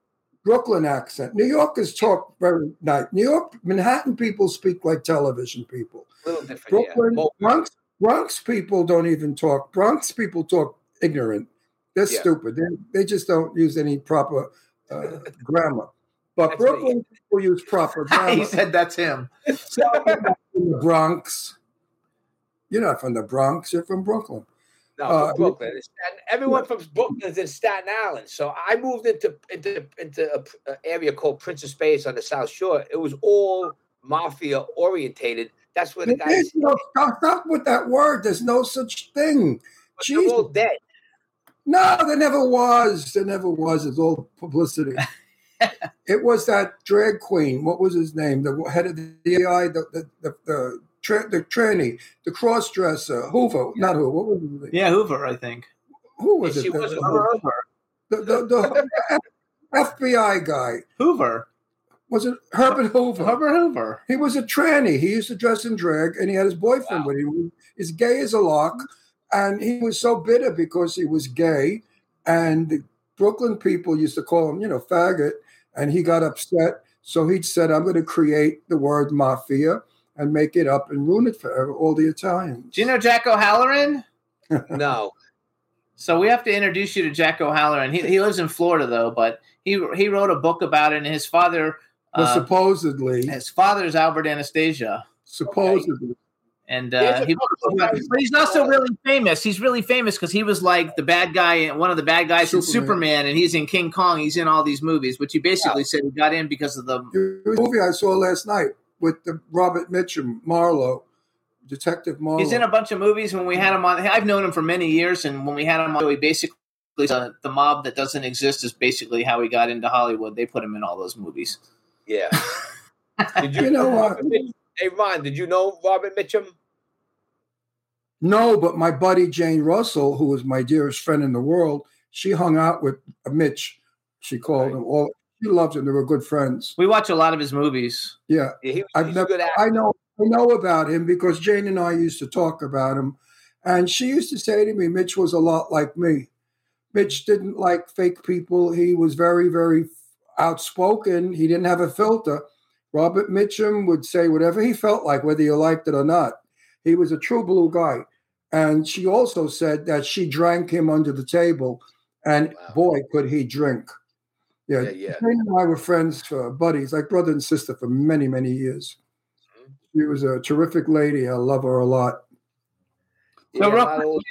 Brooklyn accent. New Yorkers talk very nice. New York, Manhattan people speak like television people. A little different. Brooklyn, yeah. Bronx, Bronx people don't even talk. Bronx people talk ignorant. They're Yeah. stupid. They, they just don't use any proper uh, grammar. But That's me. Brooklyn people use proper grammar. he said that's him. So, from the Bronx. You're not from the Bronx. You're from Brooklyn. No, Uh, Brooklyn. Staten, everyone from Brooklyn is in Staten Island. So I moved into into into a, a area called Prince's Bay on the South Shore. It was all mafia orientated. That's where the guys. There's no, stop, stop with that word. There's no such thing. but they're all dead. No, there never was. There never was. It's all publicity. it was that drag queen. What was his name? The head of the AI, the the the, the, tra- the tranny, the cross dresser, Hoover. Not Hoover. What was his name? Yeah, Hoover, I think. Who was She it? The- wasn't the, the, the, the FBI guy. Hoover. Was it Herbert Hoover? Herbert Hoover. He was a tranny. He used to dress in drag, and he had his boyfriend with him. He's gay as a lark, and he was so bitter because he was gay, and the Brooklyn people used to call him, you know, faggot, and he got upset. So he said, "I'm going to create the word mafia and make it up and ruin it for all the Italians." Do you know Jack O'Halloran? No. So we have to introduce you to Jack O'Halloran. He, he lives in Florida though, but he he wrote a book about it. And his father, Well, uh, supposedly, his father is Albert Anastasia, supposedly, and There's uh, a he, couple but he's also really famous. He's really famous because he was like the bad guy, one of the bad guys in Superman. Superman, and he's in King Kong. He's in all these movies, which he basically said he got in because of the It was a movie I saw last night with the Robert Mitchum, Marlowe, Detective Marlowe. He's in a bunch of movies. When we had him on, I've known him for many years, and when we had him on, he basically uh, the mob that doesn't exist is basically how he got into Hollywood. They put him in all those movies. Yeah. Did you, You know what? Hey Ron, did you know Robert Mitchum? No, but my buddy Jane Russell, who was my dearest friend in the world, she hung out with Mitch. She called Right. him all. She loved him. They were good friends. We watch a lot of his movies. Yeah, Yeah, he, I've he's never. a good actor. I know. I know about him because Jane and I used to talk about him, and she used to say to me, "Mitch was a lot like me. Mitch didn't like fake people. He was very, very outspoken. He didn't have a filter. Robert Mitchum would say whatever he felt like, whether you liked it or not. He was a true blue guy." And she also said that she drank him under the table, and Wow. boy, could he drink. Yeah, Yeah, yeah. Jane and I were friends, for buddies, like brother and sister for many, many years. Mhm. She was a terrific lady. I love her a lot. Yeah, So a real lot of old-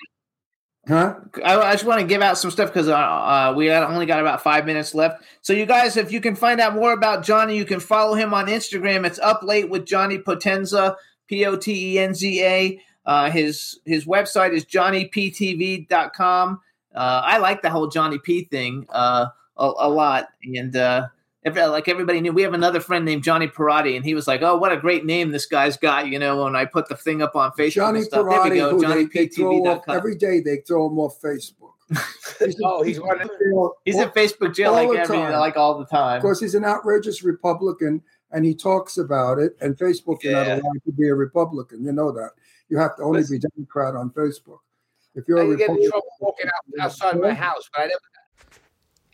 Huh? I, I just want to give out some stuff because uh, uh, we only got about five minutes left. So, you guys, if you can find out more about Johnny, you can follow him on Instagram. It's up late with Johnny Potenza, P O T E N Z A. Uh, his his website is johnnyptv.com. Uh, I like the whole Johnny P thing uh, a, a lot, and uh, Uh, like everybody knew, we have another friend named Johnny Parati, and he was like, "Oh, what a great name this guy's got!" You know, when I put the thing up on Facebook. Johnny and stuff. There we Parati, go, who they, they throw off every day. They throw him off Facebook. Oh, he's one. He's in Facebook jail all like every time. like all the time. because he's an outrageous Republican and he talks about it. And Facebook, you're Yeah. not allowed to be a Republican. You know that. You have to only Listen. be Democrat on Facebook. If you're I a get in trouble walking out, outside my house, but I never.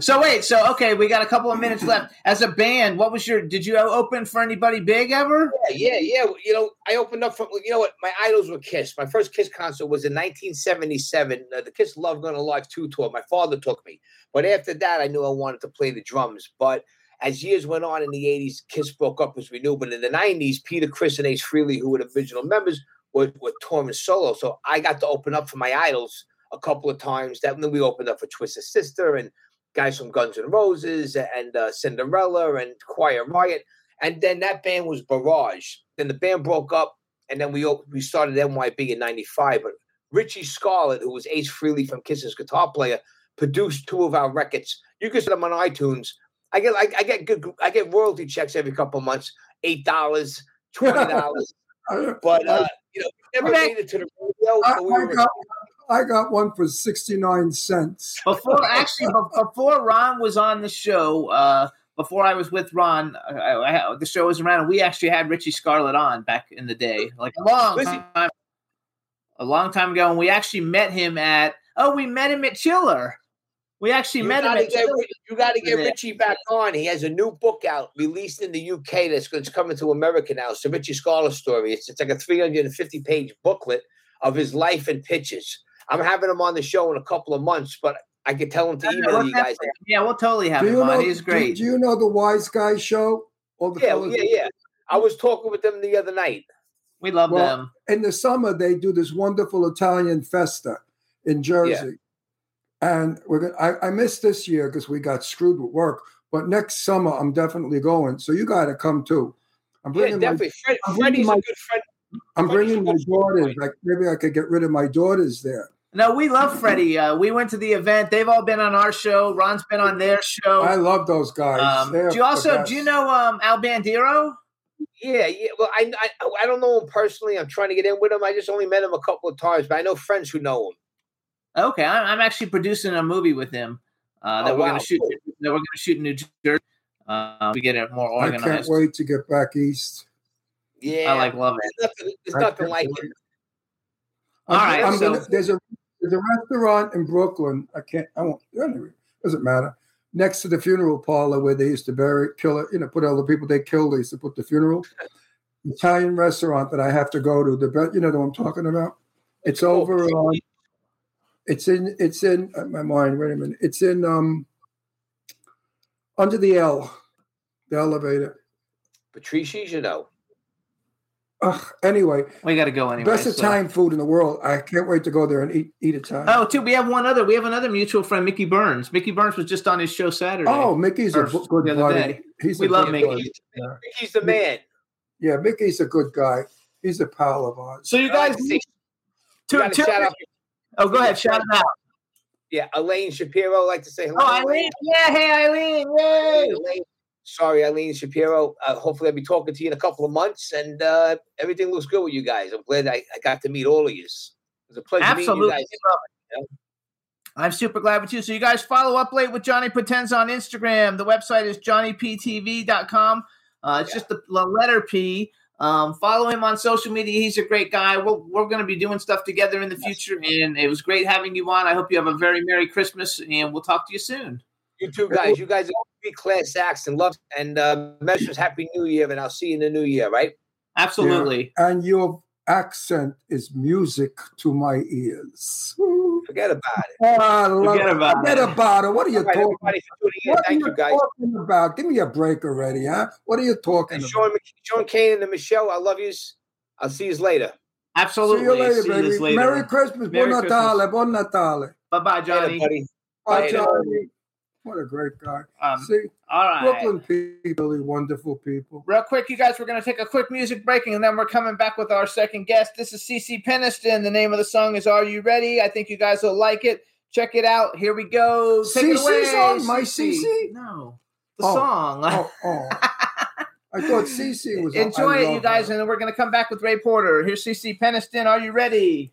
so wait, so okay, we got a couple of minutes left. As a band, what was your? Did you open for anybody big ever? Yeah, yeah, yeah. You know, I opened up for you know what? My idols were Kiss. My first Kiss concert was in 1977. Uh, the Kiss Love Gun Alive two tour. My father took me, but after that, I knew I wanted to play the drums. But as years went on in the 80s, Kiss broke up as we knew. But in the 90s, Peter, Chris, and Ace Frehley, who were the original members, were, were touring solo. So I got to open up for my idols a couple of times. That then we opened up for Twisted Sister and guys from Guns N' Roses and uh, Cinderella and Quiet Riot. And then that band was Barrage. Then the band broke up, and then we we started NYB in '95. But Richie Scarlet, who was Ace Frehley from Kiss's guitar player, produced two of our records. You can see them on iTunes. I get I, I get good I get royalty checks every couple of months, eight dollars, twenty dollars. But uh, you know, never Okay. made it to the radio. I, but we I got, I got one for 69 cents. Before actually, before Ron was on the show, uh, before I was with Ron, I, I, I- the show was around, and we actually had Richie Scarlet on back in the day, like a long time, a long time ago, and we actually met him at. Oh, we met him at Chiller. We actually You met him gotta, at get, Chiller. you gotta get Richie back on. He has a new book out released in the UK that's, that's coming to America now. It's the Richie Scarlet story. It's, it's like a 350 page booklet of his life and pictures. I'm having him on the show in a couple of months, but I could tell him to email we'll you guys. definitely- Yeah, we'll totally have Do him on. know? He's do- great. Do, you know the Wise Guy show? All the Yeah, fellas- yeah, yeah. I was talking with them the other night. we love Well, them. in the summer they do this wonderful Italian festa in Jersey, and we're gonna. I, I missed this year because we got screwed with work. But next summer I'm definitely going. So you got to come too. I'm Yeah, bringing my, definitely. Fred, I'm bringing Freddie's my- a good friend. I'm Freddie's bringing my daughters. Like maybe I could get rid of my daughters there. No, we love Freddie. Uh, we went to the event. They've all been on our show. Ron's been on their show. I love those guys. Um, do you also do you know um, Al Bandiero? Yeah, yeah. Well, I, I I don't know him personally. I'm trying to get in with him. I just only met him a couple of times, but I know friends who know him. Okay, I'm, I'm actually producing a movie with him uh, that Oh, we're wow, going to shoot. cool. That we're going to shoot in New Jersey. Uh, we get it more organized. I can't wait to get back east. Yeah, I like love it. There's nothing, there's nothing like it. All I'm- right, I'm so- gonna, there's a there's a restaurant in Brooklyn. I can't. I won't. Anyway, doesn't matter. Next to the funeral parlor where they used to bury, kill it, you know, put all the people they killed. They used to put the funeral. Italian restaurant that I have to go to. The you know the one I'm talking about. It's over on. It's in. It's in uh, my mind. Wait a minute. It's in um. Under the L, the elevator. Patrici's, you know. Ugh, anyway, We got to go anyway. best so- Italian food in the world. I can't wait to go there and eat eat Italian. Oh, too. We have one other. We have another mutual friend, Mickey Burns. Mickey Burns was just on his show Saturday. Oh, Mickey's a good the other buddy. day. He's We a love good Mickey. buddy. He's the man. Yeah, Mickey's a good guy. He's a pal of ours. so you guys, to see- two, you gotta two, shout out oh, go ahead, shout it out. Yeah, Elaine Shapiro. Like to say hello. Oh, Eileen. Yeah. Hey, Eileen. Yay. Elaine. Sorry, Eileen Shapiro. Uh, hopefully, I'll be talking to you in a couple of months, and uh, everything looks good with you guys. I'm glad I, I got to meet all of you. It was a pleasure Absolutely. meeting you guys. I'm super glad with you. So you guys follow up late with Johnny Potenza on Instagram. The website is johnnyptv.com. Uh, it's just the, the letter P. Um, follow him on social media. He's a great guy. We're, we're going to be doing stuff together in the future, and it was great having you on. I hope you have a very Merry Christmas, and we'll talk to you soon. You two guys, you guys are three class acts and love and uh, messages. Happy New Year, and I'll see you in the new year, right? Absolutely. And your accent is music to my ears. Forget about it. Oh, I love Forget it. about Forget it. about it. What are you All right, talking everybody, for tuning in. What are Thank you you, guys. talking about? Give me a break already, huh? What are you talking And about? Sean, Sean Kanan and Michelle, I love yous. I'll see you later. Absolutely. See you later, See baby. yous later. Merry Christmas. Merry Buon Natale. Buon Natale. Bye bye, Later, Johnny. buddy. Bye, Later. Johnny. What a great guy. Um, See, all right. Brooklyn people, really wonderful people. Real quick, you guys, we're going to take a quick music break and then we're coming back with our second guest. This is CeCe Peniston. The name of the song is Are You Ready? I think you guys will like it. Check it out. Here we go. Take it CeCe away. song? My CeCe? CeCe? No. The Oh. song. Oh, oh. I thought CeCe was. Enjoy I it, you guys, her. and then we're going to come back with Ray Porter. Here's CeCe Peniston. Are you ready?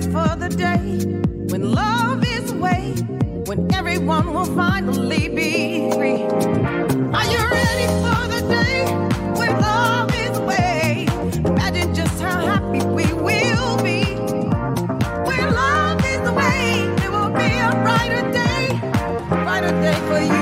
For the day when love is away? When everyone will finally be free? Are you ready for the day when love is away? Imagine just how happy we will be. When love is away, there will be a brighter day, brighter day for you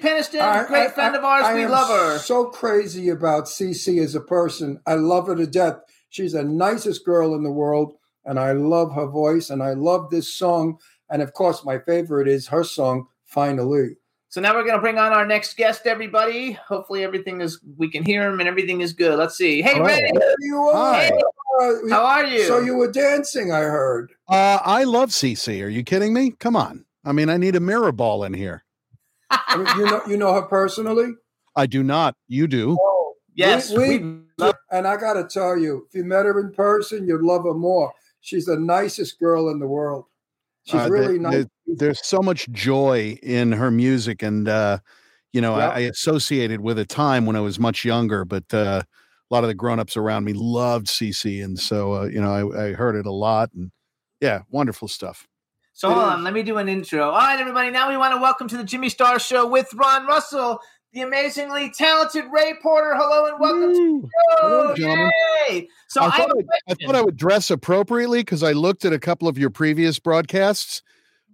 That Peniston, I- great I- friend I- of ours. I we am love her. So crazy about CeCe as a person. I love her to death. She's the nicest girl in the world, and I love her voice, and I love this song. And of course, my favorite is her song, "Finally." So now we're going to bring on our next guest, everybody. Hopefully everything is, we can hear him and everything is good. Let's see. Hey, Hello. Ray, There you are. Hi. Uh, how are you? So you were dancing, I heard. Uh, I love CeCe. Are you kidding me? Come on. I mean, I need a mirror ball in here. I mean, you know, you know her personally. I do not. You do. yes, we, we, we- and I got to tell you, if you met her in person, you'd love her more. She's the nicest girl in the world. She's Uh, really there- nice. There's so much joy in her music, and uh, you know, Yeah. I, I associated with a time when I was much younger, but uh, a lot of the grown-ups around me loved CeCe, and so uh, you know, I, I heard it a lot, and yeah, wonderful stuff. So hold on, let me do an intro. All right, everybody. Now we want to welcome to the Jimmy Star Show with Ron Russell, the amazingly talented Ray Porter. Hello and welcome to Woo. the Hello. Yay! So I I, thought I, I thought I would dress appropriately because I looked at a couple of your previous broadcasts,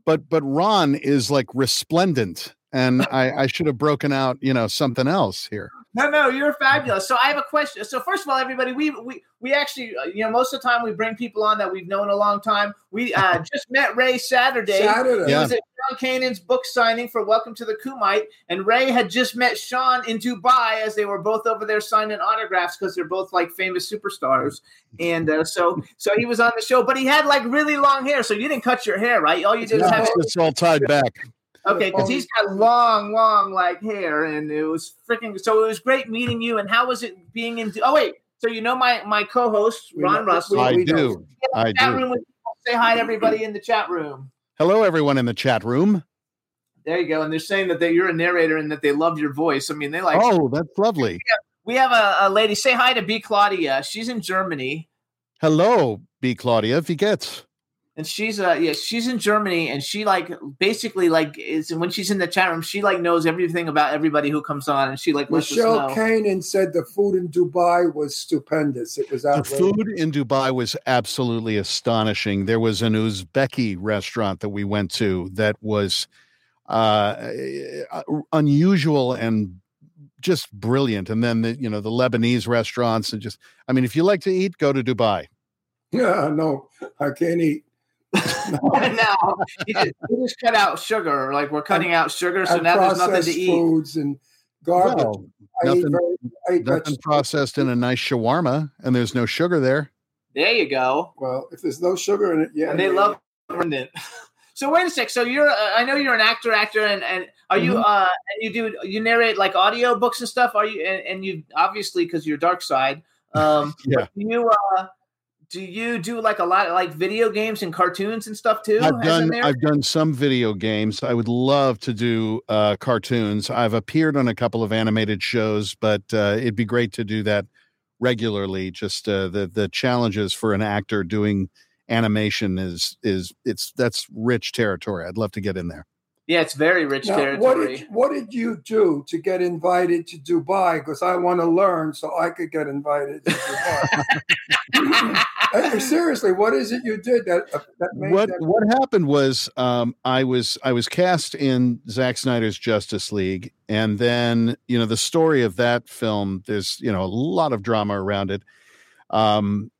but but Ron is like resplendent, and I, I should have broken out, you know, something else here. No, no, you're fabulous. So I have a question. So first of all, everybody, we we we actually, uh, you know, most of the time we bring people on that we've known a long time. We uh, just met Ray Saturday. Saturday. He Yeah. was at Sean Kanan's book signing for Welcome to the Kumite, and Ray had just met Sean in Dubai as they were both over there signing autographs because they're both like famous superstars. And uh, so, so he was on the show, but he had like really long hair, so you didn't cut your hair, right? All you did was have It's all tied back. Okay, because he's got long, long like hair, and it was freaking. So it was great meeting you. And how was it being in? Oh wait, so you know my my co-host Ron know- Russell. I we do. I Chat do. room with. Say hi to everybody in the chat room. Hello, everyone in the chat room. There you go. And they're saying that they, you're a narrator and that they love your voice. I mean, they like. Oh, that's lovely. We have a, a lady. Say hi to B Claudia. She's in Germany. Hello, B. Claudia. Wie geht's? And she's uh yeah she's in Germany and she like basically like is when she's in the chat room she like knows everything about everybody who comes on and she like Michelle us know. Kanan said the food in Dubai was stupendous. It was The food in Dubai was absolutely astonishing. There was an Uzbeki restaurant that we went to that was uh, unusual and just brilliant. And then the you know the Lebanese restaurants and just I mean, if you like to eat, go to Dubai. Yeah, no, I can't eat. now you just, you just cut out sugar like we're cutting out sugar so now there's nothing to eat foods and garbage. Well, I eat nothing- very, I eat nothing processed in a nice shawarma, and there's no sugar there. there you go Well, if there's no sugar in it, yeah. and they love it. so wait a sec so you're uh, I know you're an actor actor and and are you Mhm. uh and you do you narrate like audio books and stuff are you and, and you obviously because you're Darkseid um Yeah. you uh do you do like a lot of like video games and cartoons and stuff too I've done? I've done some video games. I would love to do uh, cartoons. I've appeared on a couple of animated shows, but uh, it'd be great to do that regularly. Just uh, the the challenges for an actor doing animation is is it's that's rich territory. I'd love to get in there. Yeah it's very rich Now, what territory did what did you do to get invited to Dubai? Because I want to learn so I could get invited to Dubai. Seriously, what is it you did that uh, that made what that? what happened was um, I was I was cast in Zack Snyder's Justice League, and then you know the story of that film. There's you know a lot of drama around it. Um,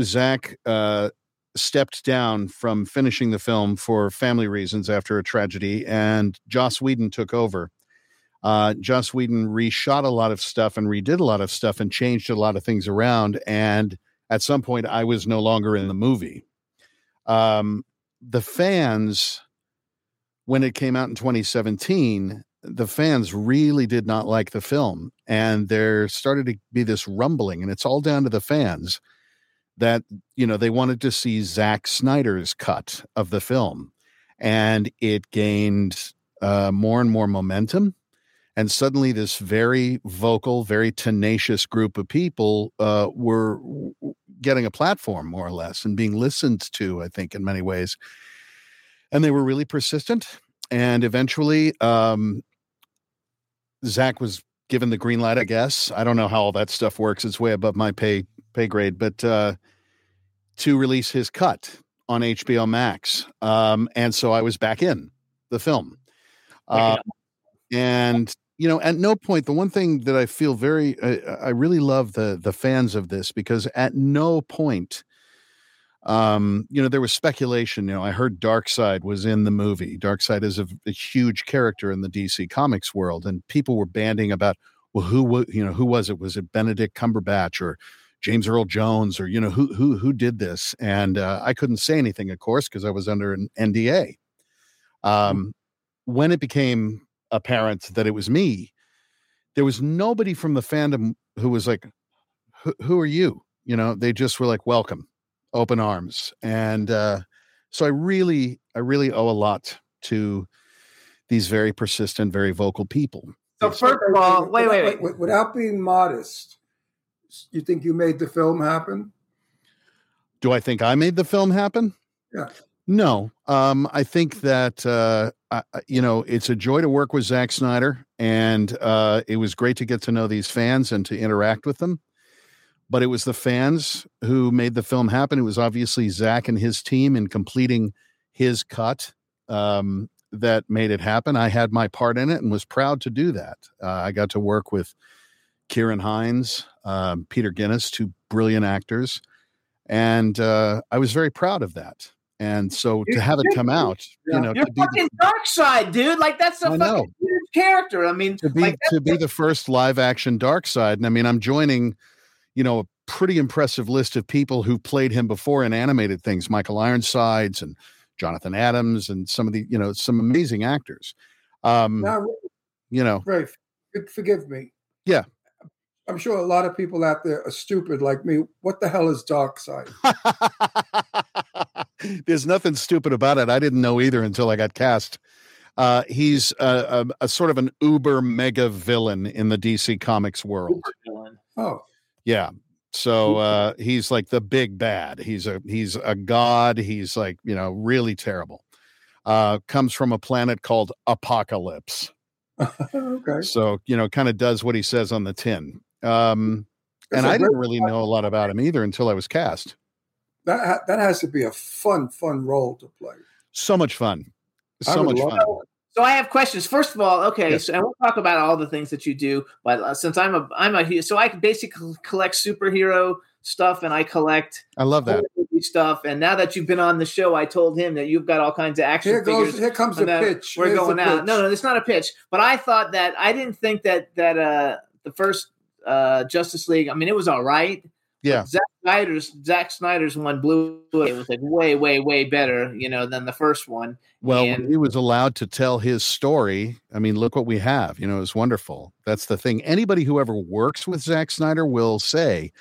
Zack uh, stepped down from finishing the film for family reasons after a tragedy, and Joss Whedon took over. Uh, Joss Whedon reshot a lot of stuff and redid a lot of stuff and changed a lot of things around. And at some point, I was no longer in the movie um, the fans, when it came out in 2017, the fans really did not like the film. And there started to be this rumbling, and it's all down to the fans that, you know, they wanted to see Zack Snyder's cut of the film. And it gained uh, more and more momentum. And suddenly, this very vocal, very tenacious group of people uh, were getting a platform, more or less, and being listened to, I think, in many ways. And they were really persistent. And eventually, um, Zack was given the green light, I guess. I don't know how all that stuff works. It's way above my pay pay grade, but uh, to release his cut on HBO Max. Um, and so I was back in the film. Uh, and you know, at no point, the one thing that I feel very, uh, I really love the the fans of this because at no point, um, you know, there was speculation. You know, I heard Darkseid was in the movie. Darkseid is a, a huge character in the DC Comics world, and people were banding about, well, who, wa- you know, who was it? Was it Benedict Cumberbatch or James Earl Jones or you know who who who did this? And uh, I couldn't say anything, of course, because I was under an NDA. Um, when it became apparent that it was me, there was nobody from the fandom who was like, "Who, who are you?" You know, they just were like, "Welcome, open arms." And uh, so I really, I really owe a lot to these very persistent, very vocal people. So first of all, wait, wait, wait. Without being modest, you think you made the film happen? Do I think I made the film happen? Yeah. No, um, I think that uh, I, you know it's a joy to work with Zack Snyder, and uh, it was great to get to know these fans and to interact with them. But it was the fans who made the film happen. It was obviously Zack and his team in completing his cut um, that made it happen. I had my part in it and was proud to do that. Uh, I got to work with Ciarán Hinds, um, Peter Guinness, two brilliant actors, and uh, I was very proud of that. And so to have it come out, you know, You're to be, fucking Darkseid, dude. Like that's a I fucking character. I mean, to be like to be the first live action Darkseid and i mean i'm joining you know a pretty impressive list of people who played him before in animated things michael ironsides and jonathan adams and some of the you know some amazing actors um Now, you know Ray, f- forgive me. Yeah. I'm sure a lot of people out there are stupid like me. What the hell is Darkseid? there's nothing stupid about it i didn't know either until i got cast uh he's a, a, a sort of an uber mega villain in the dc comics world Oh, Yeah. So uh he's like the big bad. He's a he's a god. He's like, you know, really terrible. Uh comes from a planet called Apokolips. okay. So, you know, kind of does what he says on the tin. Um and I didn't great- really know a lot about him either until I was cast. That ha- that has to be a fun, fun role to play. So much fun. So much fun. that. So I have questions. First of all, okay, Yes. so and we'll talk about all the things that you do. But uh, since I'm a I'm a he- so I basically collect superhero stuff and I collect I love that. stuff. And now that you've been on the show, I told him that you've got all kinds of action Here goes. figures. Here comes the and pitch. We're Here's going out. pitch. No, no, it's not a pitch. But I thought that I didn't think that that uh the first uh Justice League. I mean, it was all right. Yeah. Zack Snyder's Zack Snyder's one blew it. It was like way, way, way better, you know, than the first one. Well, And- he was allowed to tell his story, I mean, look what we have. You know, it's wonderful. That's the thing. Anybody who ever works with Zack Snyder will say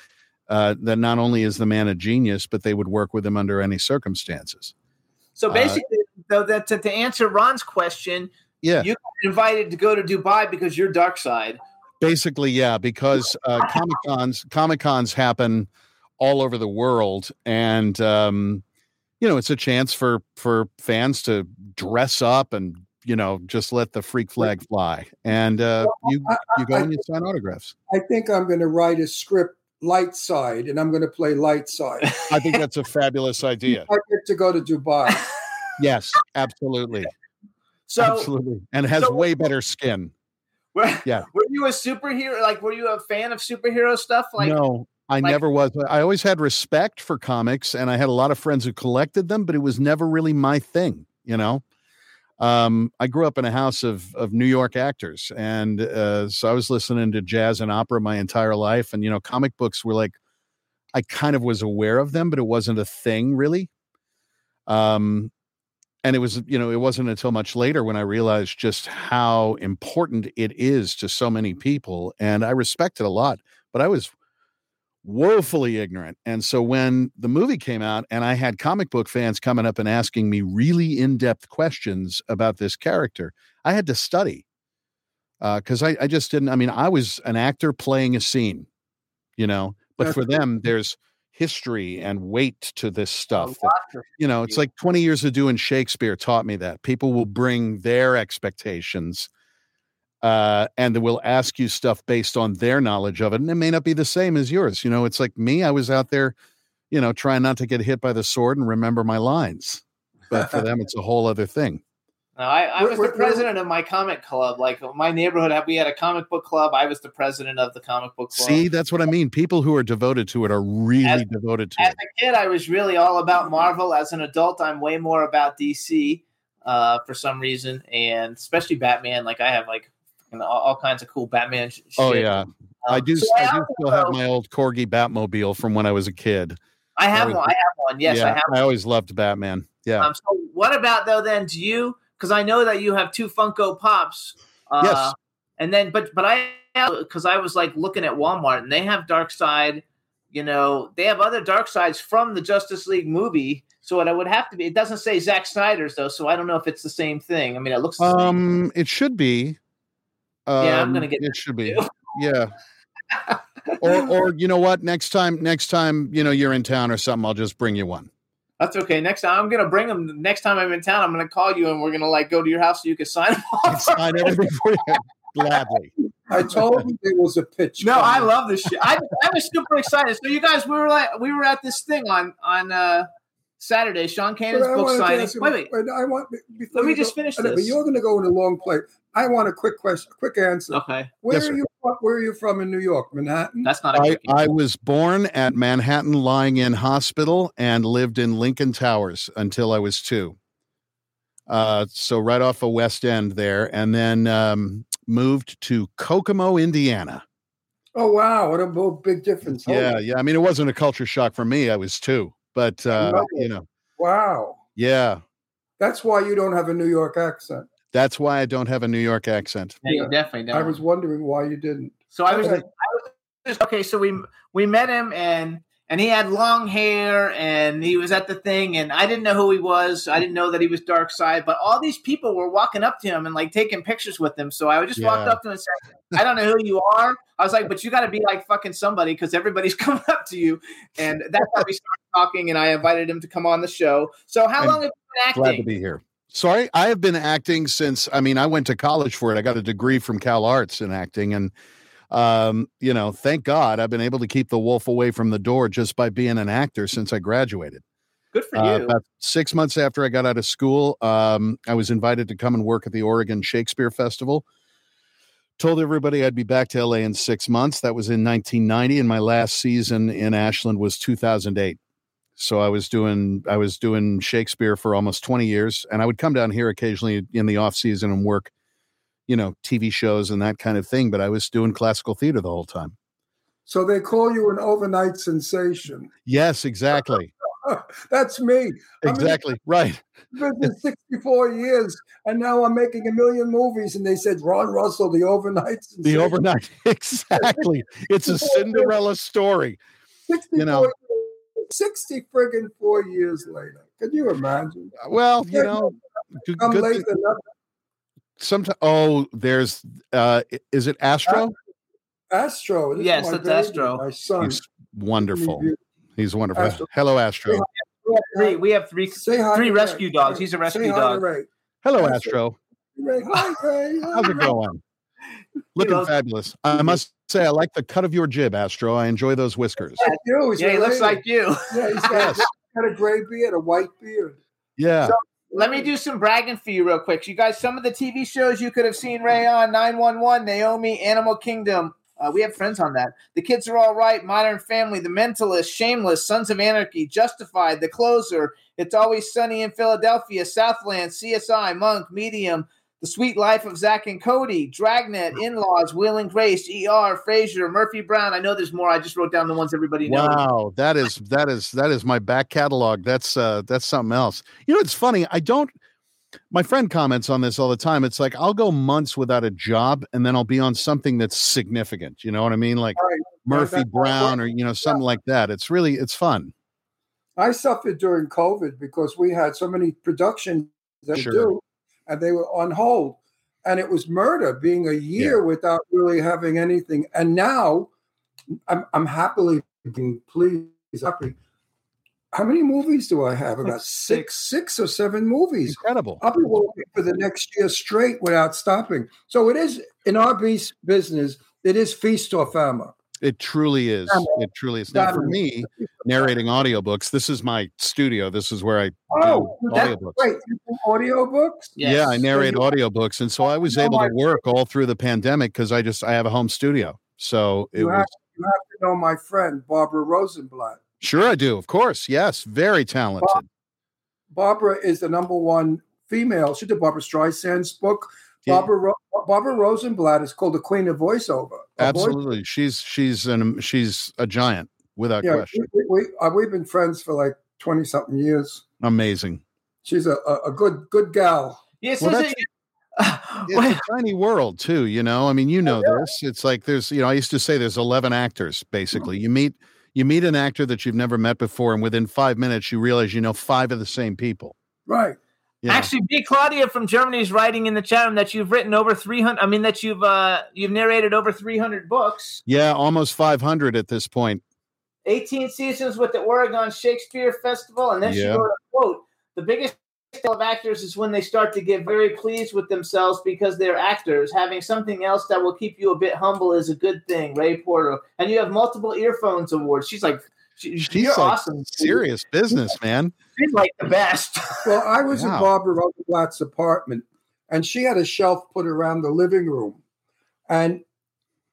uh, that not only is the man a genius, but they would work with him under any circumstances. So Uh, basically, though, that to, to answer Ron's question, Yeah, you got invited to go to Dubai because you're Darkseid. Basically, yeah, because uh, Comic Cons Comic Cons happen all over the world, and um, you know, it's a chance for for fans to dress up and you know just let the freak flag fly, and uh, you you go I- and you sign autographs. I think I'm going to write a script light side, and I'm going to play light side. I think that's a fabulous idea. I get to go to Dubai. Yes, absolutely, So, absolutely, and has so- way better skin. Were, Yeah. were you a superhero? Like, were you a fan of superhero stuff? Like, no, I like- never was. I always had respect for comics, and I had a lot of friends who collected them, but it was never really my thing. You know, um, I grew up in a house of of New York actors, and uh, so I was listening to jazz and opera my entire life. And you know, comic books were like, I kind of was aware of them, but it wasn't a thing really. Um, and it was you know it wasn't until much later when i realized just how important it is to so many people and i respect it a lot but i was woefully ignorant and so when the movie came out and i had comic book fans coming up and asking me really in-depth questions about this character i had to study Uh, because I, I just didn't i mean i was an actor playing a scene you know but for them there's history and weight to this stuff that you know, it's like 20 years of doing Shakespeare taught me that people will bring their expectations uh, and they will ask you stuff based on their knowledge of it. And it may not be the same as yours. You know, it's like me, I was out there, you know, trying not to get hit by the sword and remember my lines. But for them, it's a whole other thing. I, I was the president of my comic club. Like my neighborhood, we had a comic book club. I was the president of the comic book club. See, that's what I mean. People who are devoted to it are really As- devoted to As it. As a kid, I was really all about Marvel. As an adult, I'm way more about DC uh, for some reason, and especially Batman. Like I have like you know, all, all kinds of cool Batman. Sh- Oh shit. yeah, Um, I do. so I do also- still have my old corgi Batmobile from when I was a kid. I have I one. I have one. Yes, yeah, I have. One. I always loved Batman. Yeah. Um, so what about though? Then do you? Because I know that you have two Funko Pops. Uh, Yes. And then, but but I because I was like looking at Walmart and they have Darkseid. You know, they have other Darkseids from the Justice League movie. So what it would have to be. It doesn't say Zack Snyder's though, so I don't know if it's the same thing. I mean, it looks. The same. Um, it should be. Um, Yeah, I'm gonna get It should be. too. Yeah. or, or you know what? Next time, next time, you know, you're in town or something, I'll just bring you one. That's okay. Next time I'm gonna bring them. Next time I'm in town, I'm gonna call you and we're gonna like go to your house so you can sign them off. Sign everything for you gladly. I told you there was a pitch. No, I love this shit. I, I was super excited. So you guys, we were like, we were at this thing on on uh Saturday. Sean But Kanan's I book signing. ask you- Wait, wait. I want before Let me just go- finish I know, But you're going to go in a long play. I want a quick question, a quick answer. Okay, Where Yes, are sir. you? from- Where are you from in New York, Manhattan? that's not a I. I was born at Manhattan Lying In Hospital and lived in Lincoln Towers until I was two. Uh, so right off the West End there, and then um, moved to Kokomo, Indiana. oh wow, what a big difference! Yeah, Holy- yeah. I mean, it wasn't a culture shock for me. I was two, but uh, you know, wow. yeah. That's why you don't have a New York accent. That's why I don't have a New York accent. Yeah, you definitely don't. I was wondering why you didn't. so I was, I Okay. was just, okay. So we we met him and and he had long hair and he was at the thing and I didn't know who he was. I didn't know that he was Darkseid, but all these people were walking up to him and like taking pictures with him. So I just walked up to him and said, "I don't know who you are." I was like, "But you got to be like fucking somebody because everybody's coming up to you." And that's how we started talking. And I invited him to come on the show. So how I'm long have you been acting? Glad to be here. Sorry, I have been acting since. I mean, I went to college for it. I got a degree from CalArts in acting, and um, you know, thank God I've been able to keep the wolf away from the door just by being an actor since I graduated. Good for Uh, you. about six months after I got out of school, um, I was invited to come and work at the Oregon Shakespeare Festival. Told everybody I'd be back to LA in six months. That was in 1990, and my last season in Ashland was 2008. So I was doing I was doing Shakespeare for almost 20 years, and I would come down here occasionally in the off season and work, you know, TV shows and that kind of thing. But I was doing classical theater the whole time. So they call you an overnight sensation. Yes, exactly, That's me. I mean, exactly, right. I've been for 64 years, and now I'm making a million movies. And they said Ron Russell, the overnight sensation. The overnight, exactly. It's a Cinderella story. 64 you know. Years, 60 friggin' four years later. Can you imagine? Well, you know, good, I'm good late enough. sometimes. Oh, there's uh is it Astro? Astro. this Yes, my that's baby, Astro. My son. He's wonderful. He's wonderful. Astro. Hello, Astro. three. We have three. Say hi Three rescue Ray. dogs. He's a Say rescue hi dog. Ray. Hello, Astro. Astro. Ray. Hi, Ray. Hi, How's it going? Looking fabulous. I must say, I like the cut of your jib, Astro. I enjoy those whiskers. Like you, he's Yeah, he looks related. like you. Yeah, he's got, Yes. got a gray beard, a white beard. Yeah. Let me do some bragging for you real quick. You guys, some of the TV shows you could have seen Ray on 911, Naomi, Animal Kingdom. Uh, we have friends on that. The Kids Are All Right, Modern Family, The Mentalist, Shameless, Sons of Anarchy, Justified, The Closer, It's Always Sunny in Philadelphia, Southland, CSI, Monk, Medium, The Sweet Life of Zack and Cody, Dragnet, In Laws, Will and Grace, ER, Frasier, Murphy Brown. I know there's more. I just wrote down the ones everybody knows. Wow, that is that is that is my back catalog. That's uh that's something else. You know, it's funny. I don't. My friend comments on this all the time. It's like I'll go months without a job, and then I'll be on something that's significant. You know what I mean? Like Right. Murphy that's- Brown, or you know something like that. It's really it's fun. I suffered during COVID because we had so many productions that we Sure. do, and they were on hold. And it was murder being a year without really having anything. And now I'm, I'm happily being pleased. Happy. How many movies do I have? About six, six or seven movies. Incredible. I'll be working for the next year straight without stopping. So it is in our bus- business. It is feast or famine. It truly is. It truly is. Now, for me, narrating audiobooks, this is my studio. This is where I Oh, do that's audiobooks. great. You do Audiobooks? Yeah, I narrate you- audiobooks, and so I was able to my- work all through the pandemic because I just I have a home studio. So it You was have, you have to know my friend Barbara Rosenblatt. sure I do. Of course, yes, very talented. Barbara is the number one female. She did Barbra Streisand's book. Yeah. Barbara Barbara Rosenblatt is called the Queen of Voiceover. A voice- Absolutely, she's she's an she's a giant without yeah, question. we, we, uh, we've been friends for like twenty something years. Amazing. She's a, a, a good good gal. Yes, Well, that's- it- It's Wait, a tiny world too, you know. I mean, you know this. It's like there's, you know, I used to say there's 11 actors basically. You meet you meet an actor that you've never met before, and within five minutes you realize you know five of the same people. Right. Know? Actually, B. Claudia from Germany is writing in the chat room that you've written over 300. I mean, that you've uh, you've narrated over 300 books, yeah, almost 500 at this point. 18 seasons with the Oregon Shakespeare Festival, and then she wrote a quote: "The biggest of actors is when they start to get very pleased with themselves because they're actors. Having something else that will keep you a bit humble is a good thing." Ray Porter, and you have multiple earphones awards. She's like, she, She's "You're like awesome, serious business, man. She's like the best." Well, I was Wow. in Barbara Rosenblatt's apartment, and she had a shelf put around the living room, and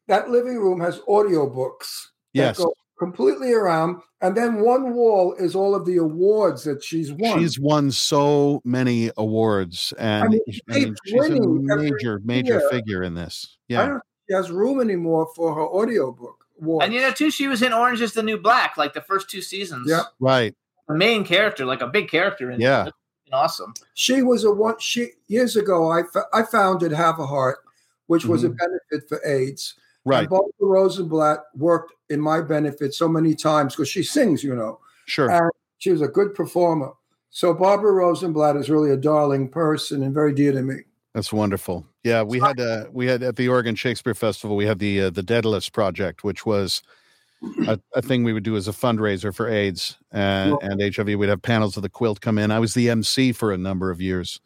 that living room has audiobooks. that Yes. go completely around, and then one wall is all of the awards that she's won. She's won so many awards, and mean, I she mean, keeps she's a major, major year. figure in this. I Yeah, don't think she has room anymore for her audiobook awards. And you know, too, she was in Orange is the New Black, like the first two seasons. Yeah. right. The main character, like a big character. In Yeah. it. Awesome. she was a one. She years ago, I I founded Have a Heart, which was a benefit for AIDS. Mm-hmm. Right. And Barbara Rosenblatt worked in my benefit so many times because she sings, you know. Sure. And she was a good performer. So Barbara Rosenblatt is really a darling person and very dear to me. That's wonderful. Yeah, we had uh, we had at the Oregon Shakespeare Festival. We had the uh, the Daedalus Project, which was a, a thing we would do as a fundraiser for AIDS and, and HIV. We'd have panels of the quilt come in. I was the MC for a number of years.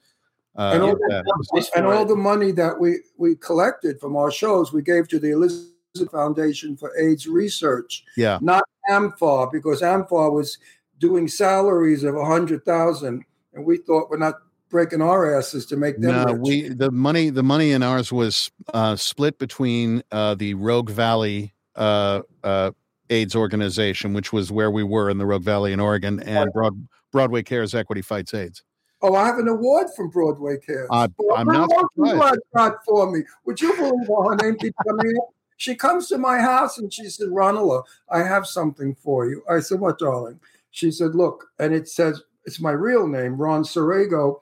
Uh, and all, that. And all the money that we, we collected from our shows, we gave to the Elizabeth Foundation for AIDS Research, yeah, not AMFAR, because AMFAR was doing salaries of a hundred thousand, and we thought we're not breaking our asses to make them no, rich. we the money the money in ours was uh, split between uh, the Rogue Valley uh, uh, AIDS organization, which was where we were in the Rogue Valley in Oregon, and Broad, Broadway Cares Equity Fights AIDS. Oh, I have an award from Broadway Cares. I- Well, I'm not surprised. got for me. Would you believe her name keeps coming up? She comes to my house and she said, Ronala, I have something for you. I said, What, darling? She said, Look, and it says, It's my real name, Ron Sorego.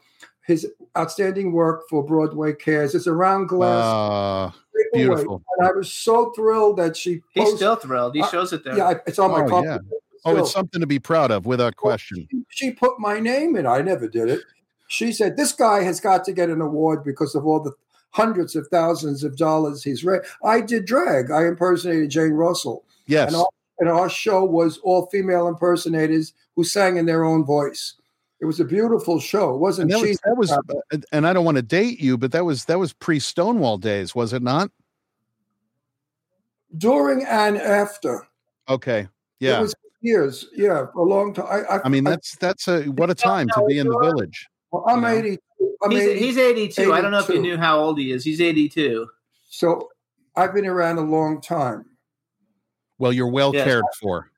His outstanding work for Broadway Cares. It's a round glass. Uh, beautiful. And I was so thrilled that she He's still thrilled. He shows it there. Yeah, it's on my Oh, copy. yeah. oh, it's something to be proud of, without question. She, she put my name in. I never did it. She said, This guy has got to get an award because of all the hundreds of thousands of dollars he's raised. I did drag. I impersonated Jane Russell. Yes. And our, and our show was all female impersonators who sang in their own voice. It was a beautiful show. It wasn't And that was, that was uh, and I don't want to date you, but that was that was pre Stonewall days, was it not? during and after. Okay. It Yeah. was years. Yeah, a long time. I, I, I mean, that's that's a what a time to be in the village. well, I'm you know. 82. I'm he's, 80, he's 82. I don't know if you knew how old he is. He's 82. so I've been around a long time. Well, you're well Yes. cared for.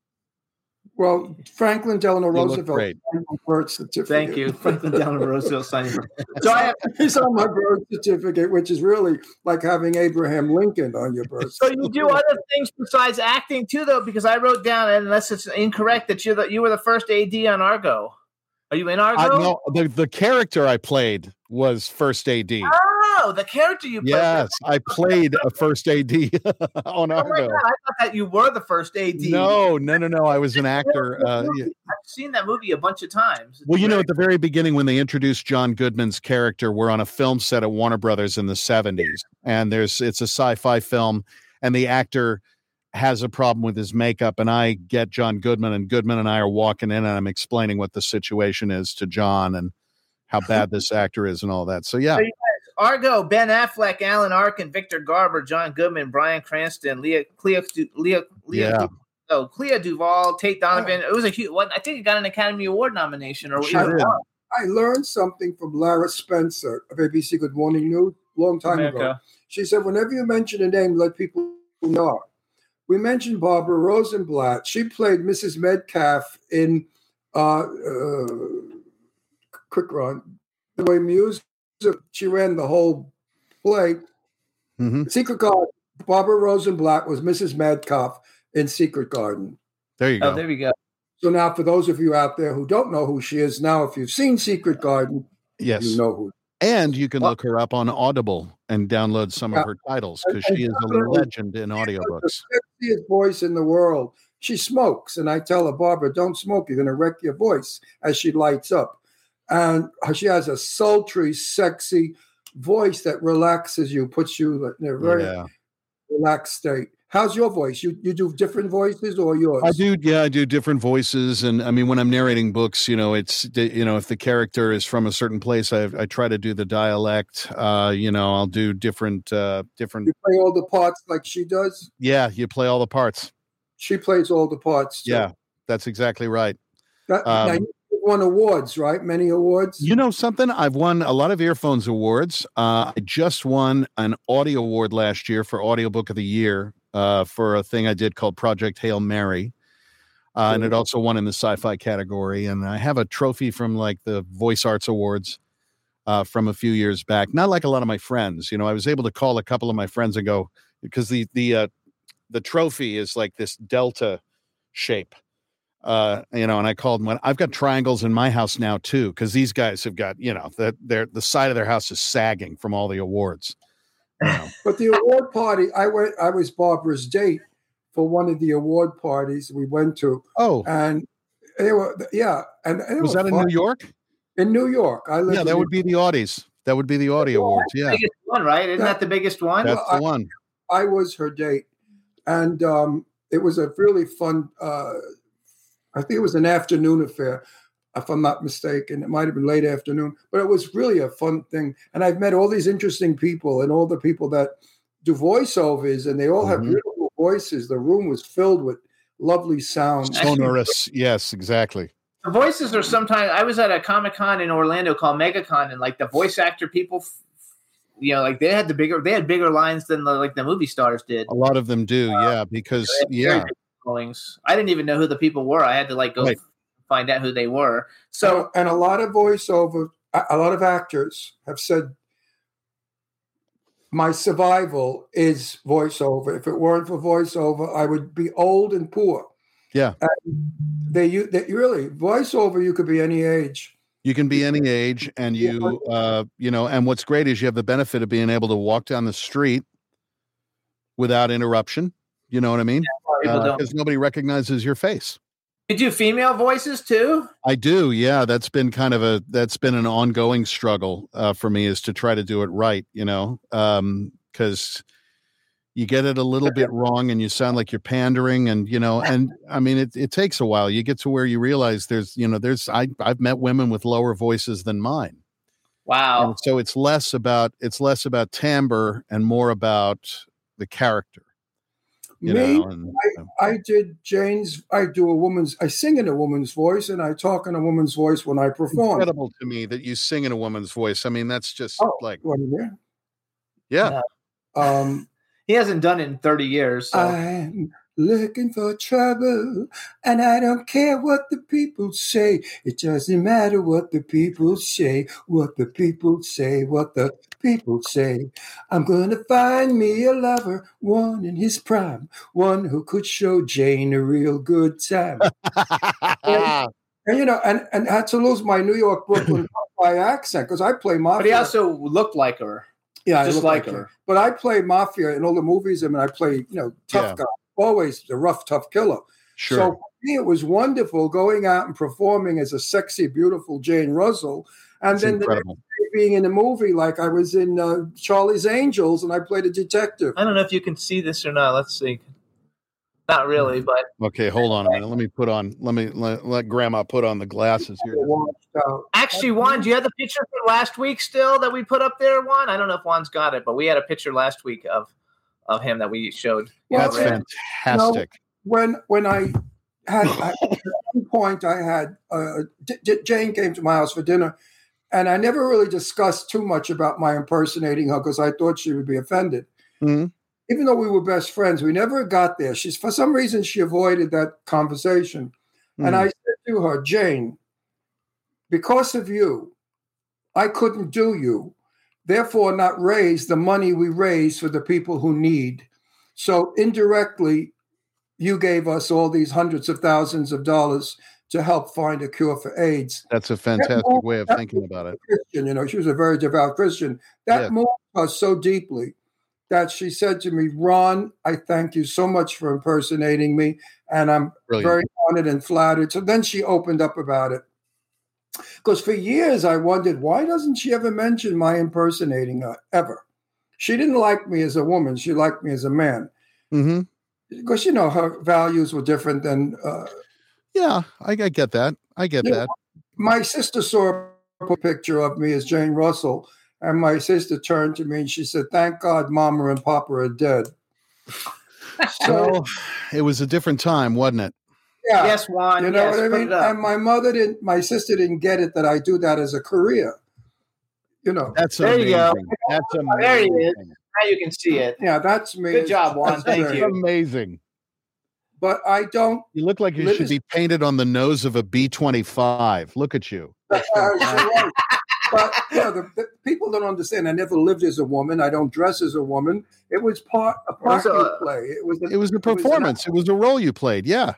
Well, Franklin Delano You Roosevelt signed my birth certificate. Thank you. Franklin Delano Roosevelt signing. So I have, It's on my birth certificate, which is really like having Abraham Lincoln on your birth. so you do other things besides acting too, though, because I wrote down, unless it's incorrect, that you're the, you were the first AD on Argo. Are you in Argo? I know the the character I played was first AD. Ah, Oh, the character you played. Yes, I played a first AD on Oh Argo. I thought that you were the first AD. No, no, no, no. I was an actor. Uh, yeah. I've seen that movie a bunch of times. It's Well, you know, at the very beginning, when they introduced John Goodman's character, we're on a film set at Warner Brothers in the '70s, and there's it's a sci-fi film, and the actor has a problem with his makeup, and I get John Goodman, and Goodman and I are walking in, and I'm explaining what the situation is to John and how bad this actor is, and all that. So yeah, Argo, Ben Affleck, Alan Arkin, Victor Garber, John Goodman, Bryan Cranston, Leah, Clea, Leah, Leah, Yeah. oh, Clea Duvall, Tate Donovan. It was a huge one. I think it got an Academy Award nomination or Sure even I learned something from Lara Spencer of ABC Good Morning News a long time ago. She said, whenever you mention a name, let people know. We mentioned Barbara Rosenblatt. She played Mrs. Metcalf in uh, uh, Quick Run. The way music, she ran the whole play. Mhm. Secret Garden. Barbara Rosenblatt was Mrs. Metcalf in Secret Garden. There you Oh, go. there we go. So now, for those of you out there who don't know who she is, now if you've seen Secret Garden, yes. you know who. And you can look her up on Audible and download some Yeah. of her titles because she is a legend in audiobooks. the sexiest voice in the world. She smokes, and I tell her, Barbara, don't smoke. You're going to wreck your voice as she lights up. And she has a sultry, sexy voice that relaxes you, puts you in a very Yeah. relaxed state. How's your voice? You you do different voices or yours? I do, yeah, I do different voices, and I mean, when I'm narrating books, you know, it's you know, if the character is from a certain place, I I try to do the dialect. Uh, you know, I'll do different, uh, different. You play all the parts like she does. Yeah, you play all the parts. She plays all the parts. Too. Yeah, that's exactly right. That, Um, now won awards, right? Many awards. You know something? I've won a lot of earphones awards. Uh, I just won an audio award last year for audiobook of the year uh, for a thing I did called Project Hail Mary. Uh, and it also won in the sci-fi category. And I have a trophy from like the Voice Arts Awards uh, from a few years back. Not like a lot of my friends. You know, I was able to call a couple of my friends and go because the the uh, the trophy is like this delta shape uh you know and i called one i've got triangles in my house now too because these guys have got you know the their the side of their house is sagging from all the awards you know. But the award party, I went. I was Barbara's date for one of the award parties we went to, oh and they were yeah. And, and it was that in new york In New York, I lived. yeah that in would be the Audies that would be the audio awards yeah Biggest one, right? Isn't that the biggest one? that's Well, the one I was her date, and um, it was a really fun. Uh, I think it was an afternoon affair, if I'm not mistaken. It might have been late afternoon, but it was really a fun thing. And I've met all these interesting people, and all the people that do voiceovers, and they all have Mhm. beautiful voices. The room was filled with lovely sounds. sonorous yes exactly The voices are sometimes. I was at a Comic Con in Orlando called MegaCon, and like the voice actor people, f- you know, like they had the bigger, they had bigger lines than the like the movie stars did. a lot of them do yeah because They had very yeah big followings. I didn't even know who the people were. I had to like go Right. find out who they were. So, So and a lot of voiceover, a a lot of actors have said, my survival is voiceover. If it weren't for voiceover, I would be old and poor. Yeah. And they, you, they really voiceover. You could be any age. you can be any age and you uh you know and what's great is you have the benefit of being able to walk down the street without interruption you know what i mean people don't. Because nobody recognizes your face You do female voices too? i do yeah that's been kind of a that's been an ongoing struggle uh, for me is to try to do it right you know um because you get it a little bit wrong and you sound like you're pandering and you know and i mean it, it takes a while you get to where you realize there's you know there's i i've met women with lower voices than mine Wow. and so it's less about it's less about timbre and more about the character you Me, know and, uh, I did Jane's. I do a woman's. I sing in a woman's voice, and I talk in a woman's voice when I perform. incredible to me that you sing in a woman's voice i mean that's just Oh, like what do you mean? yeah Um, He hasn't done it in 30 years. So. I'm looking for trouble, and I don't care what the people say. It doesn't matter what the people say, what the people say, what the people say. I'm gonna find me a lover, one in his prime, one who could show Jane a real good time. and you know, and and I had to lose my New York Brooklyn by accent because I play mafia. but he also looked like her. Yeah, I Just look like him. her. But I play mafia in all the movies. I mean, I play, you know, tough Yeah. guy, always the rough, tough killer. sure So for me, it was wonderful going out and performing as a sexy, beautiful Jane Russell. And it's then the next incredible day being in a movie, like I was in uh, Charlie's Angels and I played a detective. I don't know if you can see this or not. Let's see. Not really, but Okay, hold on a minute. Let me put on. Let me let, let Grandma put on the glasses here. Actually, Juan, do you have the picture from last week still that we put up there, Juan? I don't know if Juan's got it, but we had a picture last week of of him that we showed. That's Yeah. fantastic. when when I had I, at one point I had uh, J- J- Jane came to my house for dinner, and I never really discussed too much about my impersonating her because I thought she would be offended. Mhm. Even though we were best friends, we never got there. She's for some reason she avoided that conversation, and I said to her, Jane, because of you, I couldn't do you. Therefore, not raise the money we raise for the people who need. So indirectly, you gave us all these hundreds of thousands of dollars to help find a cure for AIDS. That's a fantastic way of thinking about it. Christian, you know, she was a very devout Christian. That Yeah. moved her so deeply that she said to me, Ron, I thank you so much for impersonating me. And I'm Brilliant. very honored and flattered. So then she opened up about it. Because for years I wondered, why doesn't she ever mention my impersonating her ever? She didn't like me as a woman, she liked me as a man. hmm Because, you know, her values were different than uh, Yeah, I, I get that. I get Yeah. that. my sister saw a picture of me as Jane Russell, and my sister turned to me and she said, "Thank God, Mama and Papa are dead." So it was a different time, wasn't it? yeah, Yes, Juan. you know yes, what I mean. And my mother didn't, my sister didn't get it that I do that as a career. You know, That's There you go. That's amazing. There he is. now you can see it. yeah, that's me. Good job, Juan. That's Thank you. Amazing. But I don't. You look like you should is- be painted on the nose of a B twenty five. Look at you. Uh, you're right. But you know, the, the people don't understand. I never lived as a woman. I don't dress as a woman. It was part a part Also, of the play. It was. It was a performance. It was a role you played. Yeah.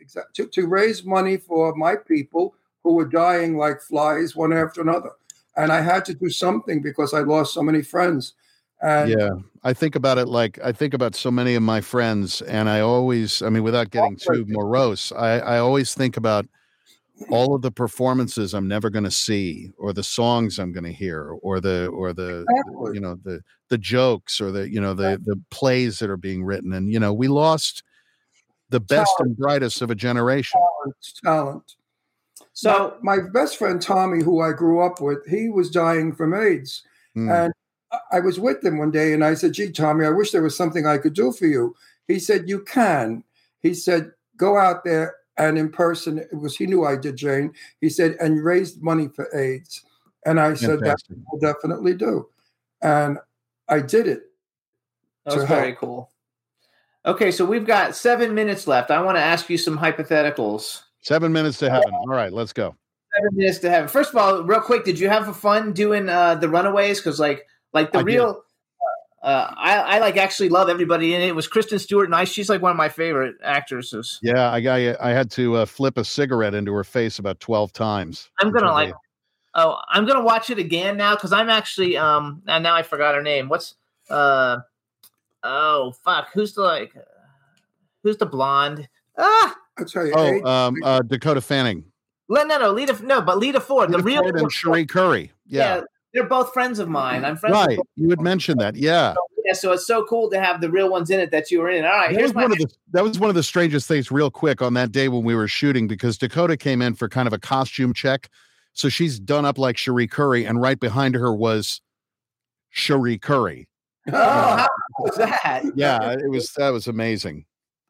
Exact- to, to raise money for my people who were dying like flies one after another. And I had to do something because I lost so many friends. And yeah. I think about it like I think about so many of my friends, and I always, I mean, without getting too morose, I, I always think about all of the performances I'm never going to see, or the songs I'm going to hear, or the or the Exactly. you know the the jokes, or the you know the the plays that are being written, and you know we lost the best and brightest of a generation. talent, talent. So my, my best friend Tommy, who I grew up with, he was dying from AIDS. Mm. And I- I was with him one day and I said, Gee, Tommy, I wish there was something I could do for you. He said, You can. He said, Go out there and in person, it was he knew I did, Jane. He said, and raised money for AIDS. And I said, That Fantastic. will definitely do. And I did it. that was very help. cool. Okay, so we've got seven minutes left. I want to ask you some hypotheticals. Seven minutes to heaven. All right, let's go. Seven minutes to heaven. First of all, real quick, did you have fun doing uh, the Runaways? Because like, like the I real, uh, I, I like actually love everybody in it. It was Kristen Stewart, and I, she's like one of my favorite actresses. Yeah, I got. I had to uh, flip a cigarette into her face about twelve times. I'm gonna like. they- Oh, I'm gonna watch it again now because I'm actually um. And now I forgot her name. What's uh? Oh fuck! Who's the like? Who's the blonde? Ah, I'll tell you. Oh, AIDS- um, uh, Dakota Fanning, Le- no, no, Lita. No, but Lita Ford, the real. Ford and Cherie Currie. Yeah, they're both friends of mine. I'm friends. right. You had mentioned that. Yeah, them. Yeah, so it's so cool to have the real ones in it that you were in. All right, that here's was my one of the that was one of the strangest things. Real quick on that day when we were shooting, because Dakota came in for kind of a costume check, so she's done up like Cherie Currie, and right behind her was Cherie Currie. Oh, how uh, was that? Yeah, it was that was amazing.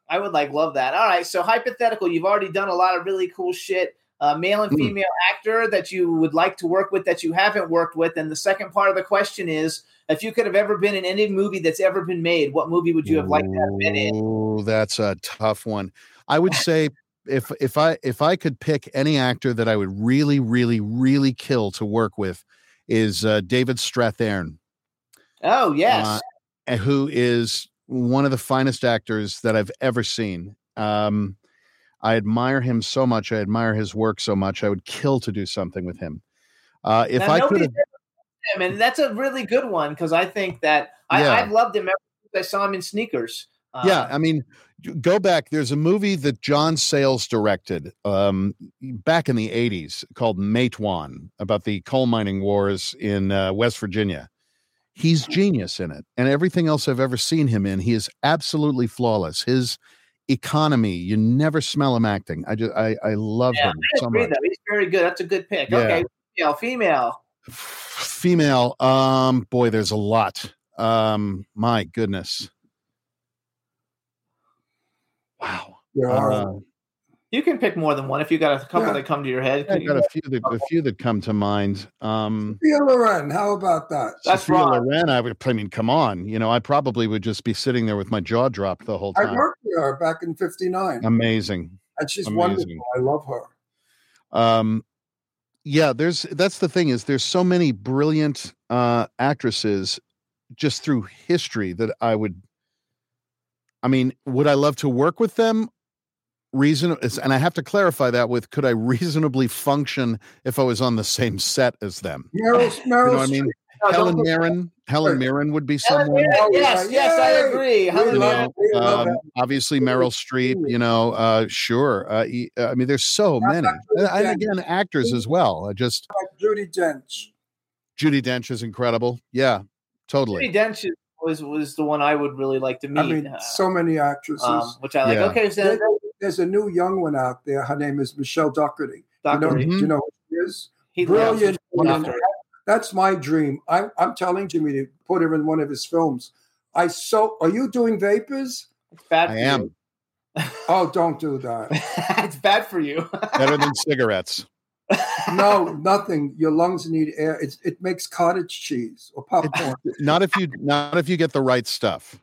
I would like love that. All right, so hypothetical, you've already done a lot of really cool shit. Uh, male and Hmm. female actor that you would like to work with that you haven't worked with, and the second part of the question is, if you could have ever been in any movie that's ever been made, what movie would you have liked to have been in? Oh, that's a tough one. I would say if if I if I could pick any actor that I would really, really, really kill to work with is uh, David Strathairn, Oh yes, uh, who is one of the finest actors that I've ever seen. Um, I admire him so much. I admire his work so much. I would kill to do something with him. Uh, if Now, I could have, him, and that's a really good one because I think that I, Yeah. I've loved him ever since I saw him in Sneakers. Uh, yeah, I mean, go back. There's a movie that John Sayles directed um, back in the 80s called Matewan about the coal mining wars in uh, West Virginia. he's genius in it. And everything else I've ever seen him in, he is absolutely flawless. His economy, you never smell him acting. I just I I love Yeah, him I so agree, much. though. He's very good. That's a good pick. Yeah. Okay, female, female. Female, um, boy, there's a lot. Um, my goodness. Wow. There are. Uh, You can pick more than one if you got a couple Yeah. that come to your head. I got a few that a few that come to mind. Um, Sophia Loren, how about that? That's Sophia wrong. Loren, I would. I mean, come on. You know, I probably would just be sitting there with my jaw dropped the whole time. I worked with her back in '59, Amazing. and she's amazing. wonderful. I love her. Um, yeah, there's that's the thing is there's so many brilliant uh, actresses just through history that I would. I mean, would I love to work with them? Reason, and I have to clarify that with could I reasonably function if I was on the same set as them? Meryl, You know what I mean? No, Helen put- Mirren, Helen Mirren would be someone. Mirren, Oh, yes, yes, I agree. Helen you love- Mirren. know, um, obviously Meryl Streep, you know, uh, sure. Uh, I mean, there's so How many. And, and Dench? again, actors as well. I just, Like Judi Dench. Judi Dench is incredible. Yeah, totally. Judi Dench is- was was the one I would really like to meet. I mean, uh, so many actresses. um, which I like. Yeah. Okay, so There- there's a new young one out there. Her name is Michelle Doherty. You know, Doctor, Mhm. do you know who she is? he Brilliant. That's my dream. I, I'm telling Jimmy to put her in one of his films. I so. Are you doing vapors? It's bad. I for am. you. Oh, don't do that. it's bad for you. Better than cigarettes. No, nothing. Your lungs need air. It's, it makes cottage cheese or popcorn. Not if you, not if you get the right stuff.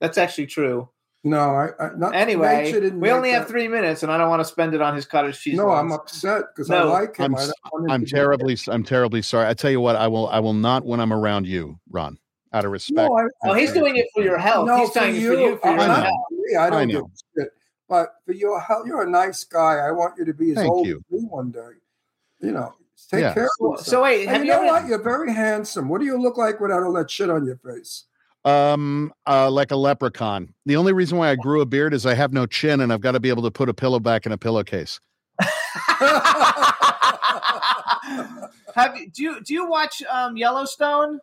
That's actually true. No, I, I not Anyway, we make only have that. three minutes, and I don't want to spend it on his cottage cheese. No, I'm upset because I like him. I'm, I s- don't want him I'm to be- terribly, I'm terribly sorry. I tell you what, I will, I will not when I'm around you, Ron. Out of respect. No, I, Oh, he's doing it for your health. no, he's for telling you. you for you for I'm your not know. health. I I don't I know. give shit. But for your health, you're a nice guy. I want you to be as Thank old you. as me one day. You know, take Yeah. care of So, yourself. so wait, And have you you know ever? what? You're very handsome. What do you look like without all that shit on your face? Um, uh, like a leprechaun. The only reason why I grew a beard is I have no chin and I've got to be able to put a pillow back in a pillowcase. have you, do you do you watch um, Yellowstone?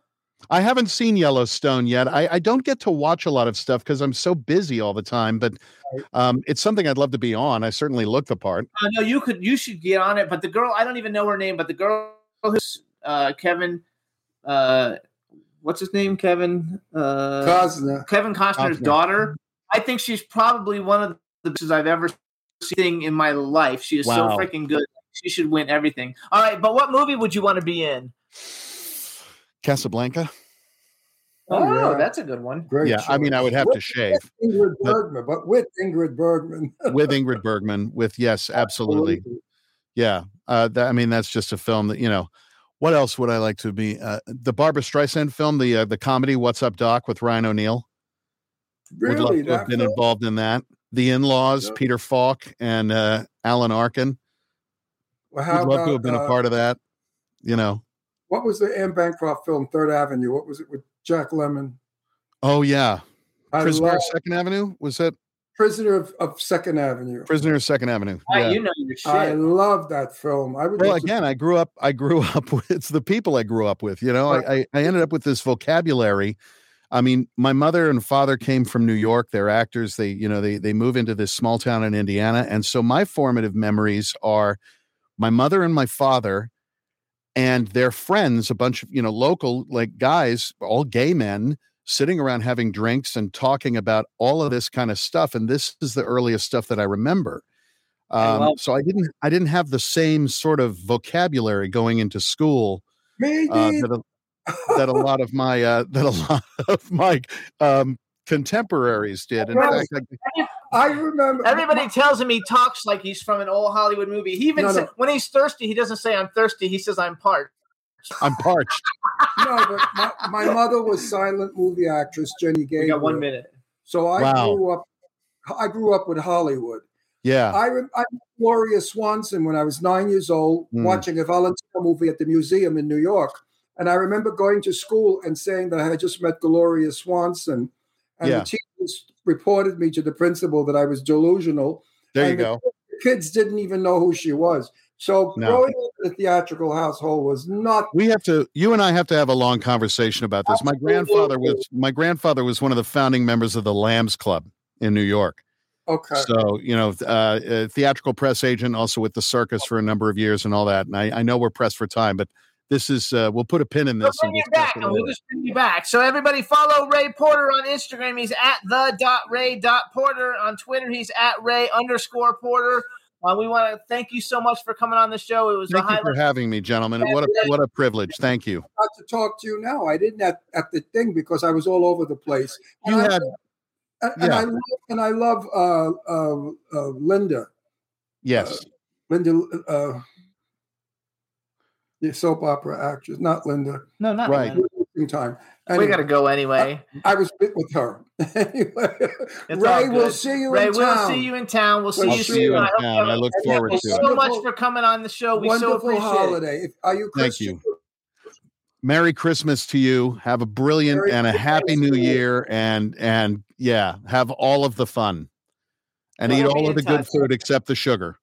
I haven't seen Yellowstone yet. I, I don't get to watch a lot of stuff because I'm so busy all the time, but um, it's something I'd love to be on. I certainly look the part. Uh, no, you could. You should get on it. But the girl, I don't even know her name. But the girl who's uh, Kevin, uh, what's his name? Kevin. Uh, Costner. Kevin Costner's Costner. daughter. I think she's probably one of the best I've ever seen in my life. She is so freaking good. She should win everything. All right, but what movie would you want to be in? Casablanca. Oh, Oh, yeah. that's a good one. Great yeah, I mean, I would have to With shave Ingrid Bergman, but with Ingrid Bergman. with Ingrid Bergman. With yes, absolutely. Yeah, uh, that, I mean, that's just a film that you know. What else would I like to be? Uh, the Barbra Streisand film, the uh, the comedy "What's Up, Doc" with Ryan O'Neal. would love to have been film? involved in that. The In-Laws, Yeah. Peter Falk and uh, Alan Arkin. Well, Would love to have been a uh, part of that. You know. What was the Anne Bancroft film, Third Avenue? What was it with Jack Lemmon? Oh yeah, I Prisoner love Second Avenue. Was that Prisoner of, of Second Avenue. Prisoner of Second Avenue? All right, Yeah. you know your shit. I love that film. I would Well, love to- again, I grew up. I grew up with it's the people I grew up with. You know, I, I I ended up with this vocabulary. I mean, my mother and father came from New York. They're actors. They, you know, they they move into this small town in Indiana, and so my formative memories are my mother and my father and their friends, a bunch of you know local like guys, all gay men, sitting around having drinks and talking about all of this kind of stuff. And this is the earliest stuff that I remember. Um, love- so I didn't I didn't have the same sort of vocabulary going into school Me uh, that a, that a lot of my uh, that a lot of my um, contemporaries did. In fact, I, I remember. Everybody tells him he talks like he's from an old Hollywood movie. He even No, sa- no. when he's thirsty, he doesn't say I'm thirsty. He says I'm parched. I'm parched. No, but my, my mother was silent movie actress Jenny We got one minute. So I Wow. grew up. I grew up with Hollywood. Yeah. I rem- I met Gloria Swanson when I was nine years old, Mm. watching a Valentino movie at the museum in New York. And I remember going to school and saying that I had just met Gloria Swanson. And Yeah. the teachers reported me to the principal that I was delusional. There you the go. kids didn't even know who she was. So No. growing up in a theatrical household was not We have to. You and I have to have a long conversation about this. My grandfather was my grandfather was one of the founding members of the Lambs Club in New York. okay. So you know, uh, a theatrical press agent, also with the circus for a number of years and all that. And I, I know we're pressed for time, but this is uh, we'll put a pin in We'll this. and bring you back, and we'll just bring you back. So everybody follow Ray Porter on Instagram. He's at the dot Ray dot Porter on Twitter. He's at Ray underscore Porter. Uh, we want to thank you so much for coming on the show. It was a Thank you for having me, gentlemen. What a what a privilege. Thank you. got to talk to you now. I didn't at, at the thing because I was all over the place. And You I, had and, and. I love, and I love uh, uh, uh, Linda. yes. Linda, uh, the soap opera actress, not Linda. No, not Right. Linda. In time. We got to go anyway. I was bit with her. anyway, Ray, we'll see you Ray, in we'll town. see you in town. We'll see I'll you see you in I town. you have I a- look and forward thank to you it. so much for coming on the show. We so appreciate it. holiday. If- Are you Thank you. Merry Christmas to you. Have a brilliant Merry and a happy New Year, and and yeah, have all of the fun, and We'll eat all of the good food except the sugar.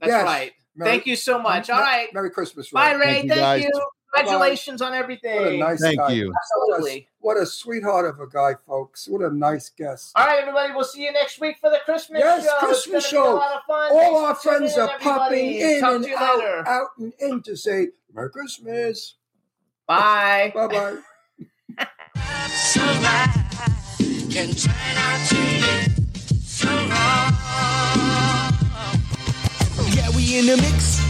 That's Yes. right. Merry- Thank you so much. All right. Merry Christmas. Bye, Ray. Ray. Thank you, Thank you. Congratulations on everything. What a nice Thank guy. you. Absolutely. What a sweetheart of a guy, folks. What a nice guest. All right, everybody. We'll see you next week for the Christmas Yes, show. Christmas show. Be a lot of fun. All Thanks our for tuning friends in, are popping in Talk and out, later. out and in to say Merry Christmas. Bye. Bye bye. can turn out to be so wrong. Yeah, we in the mix.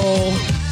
Oh.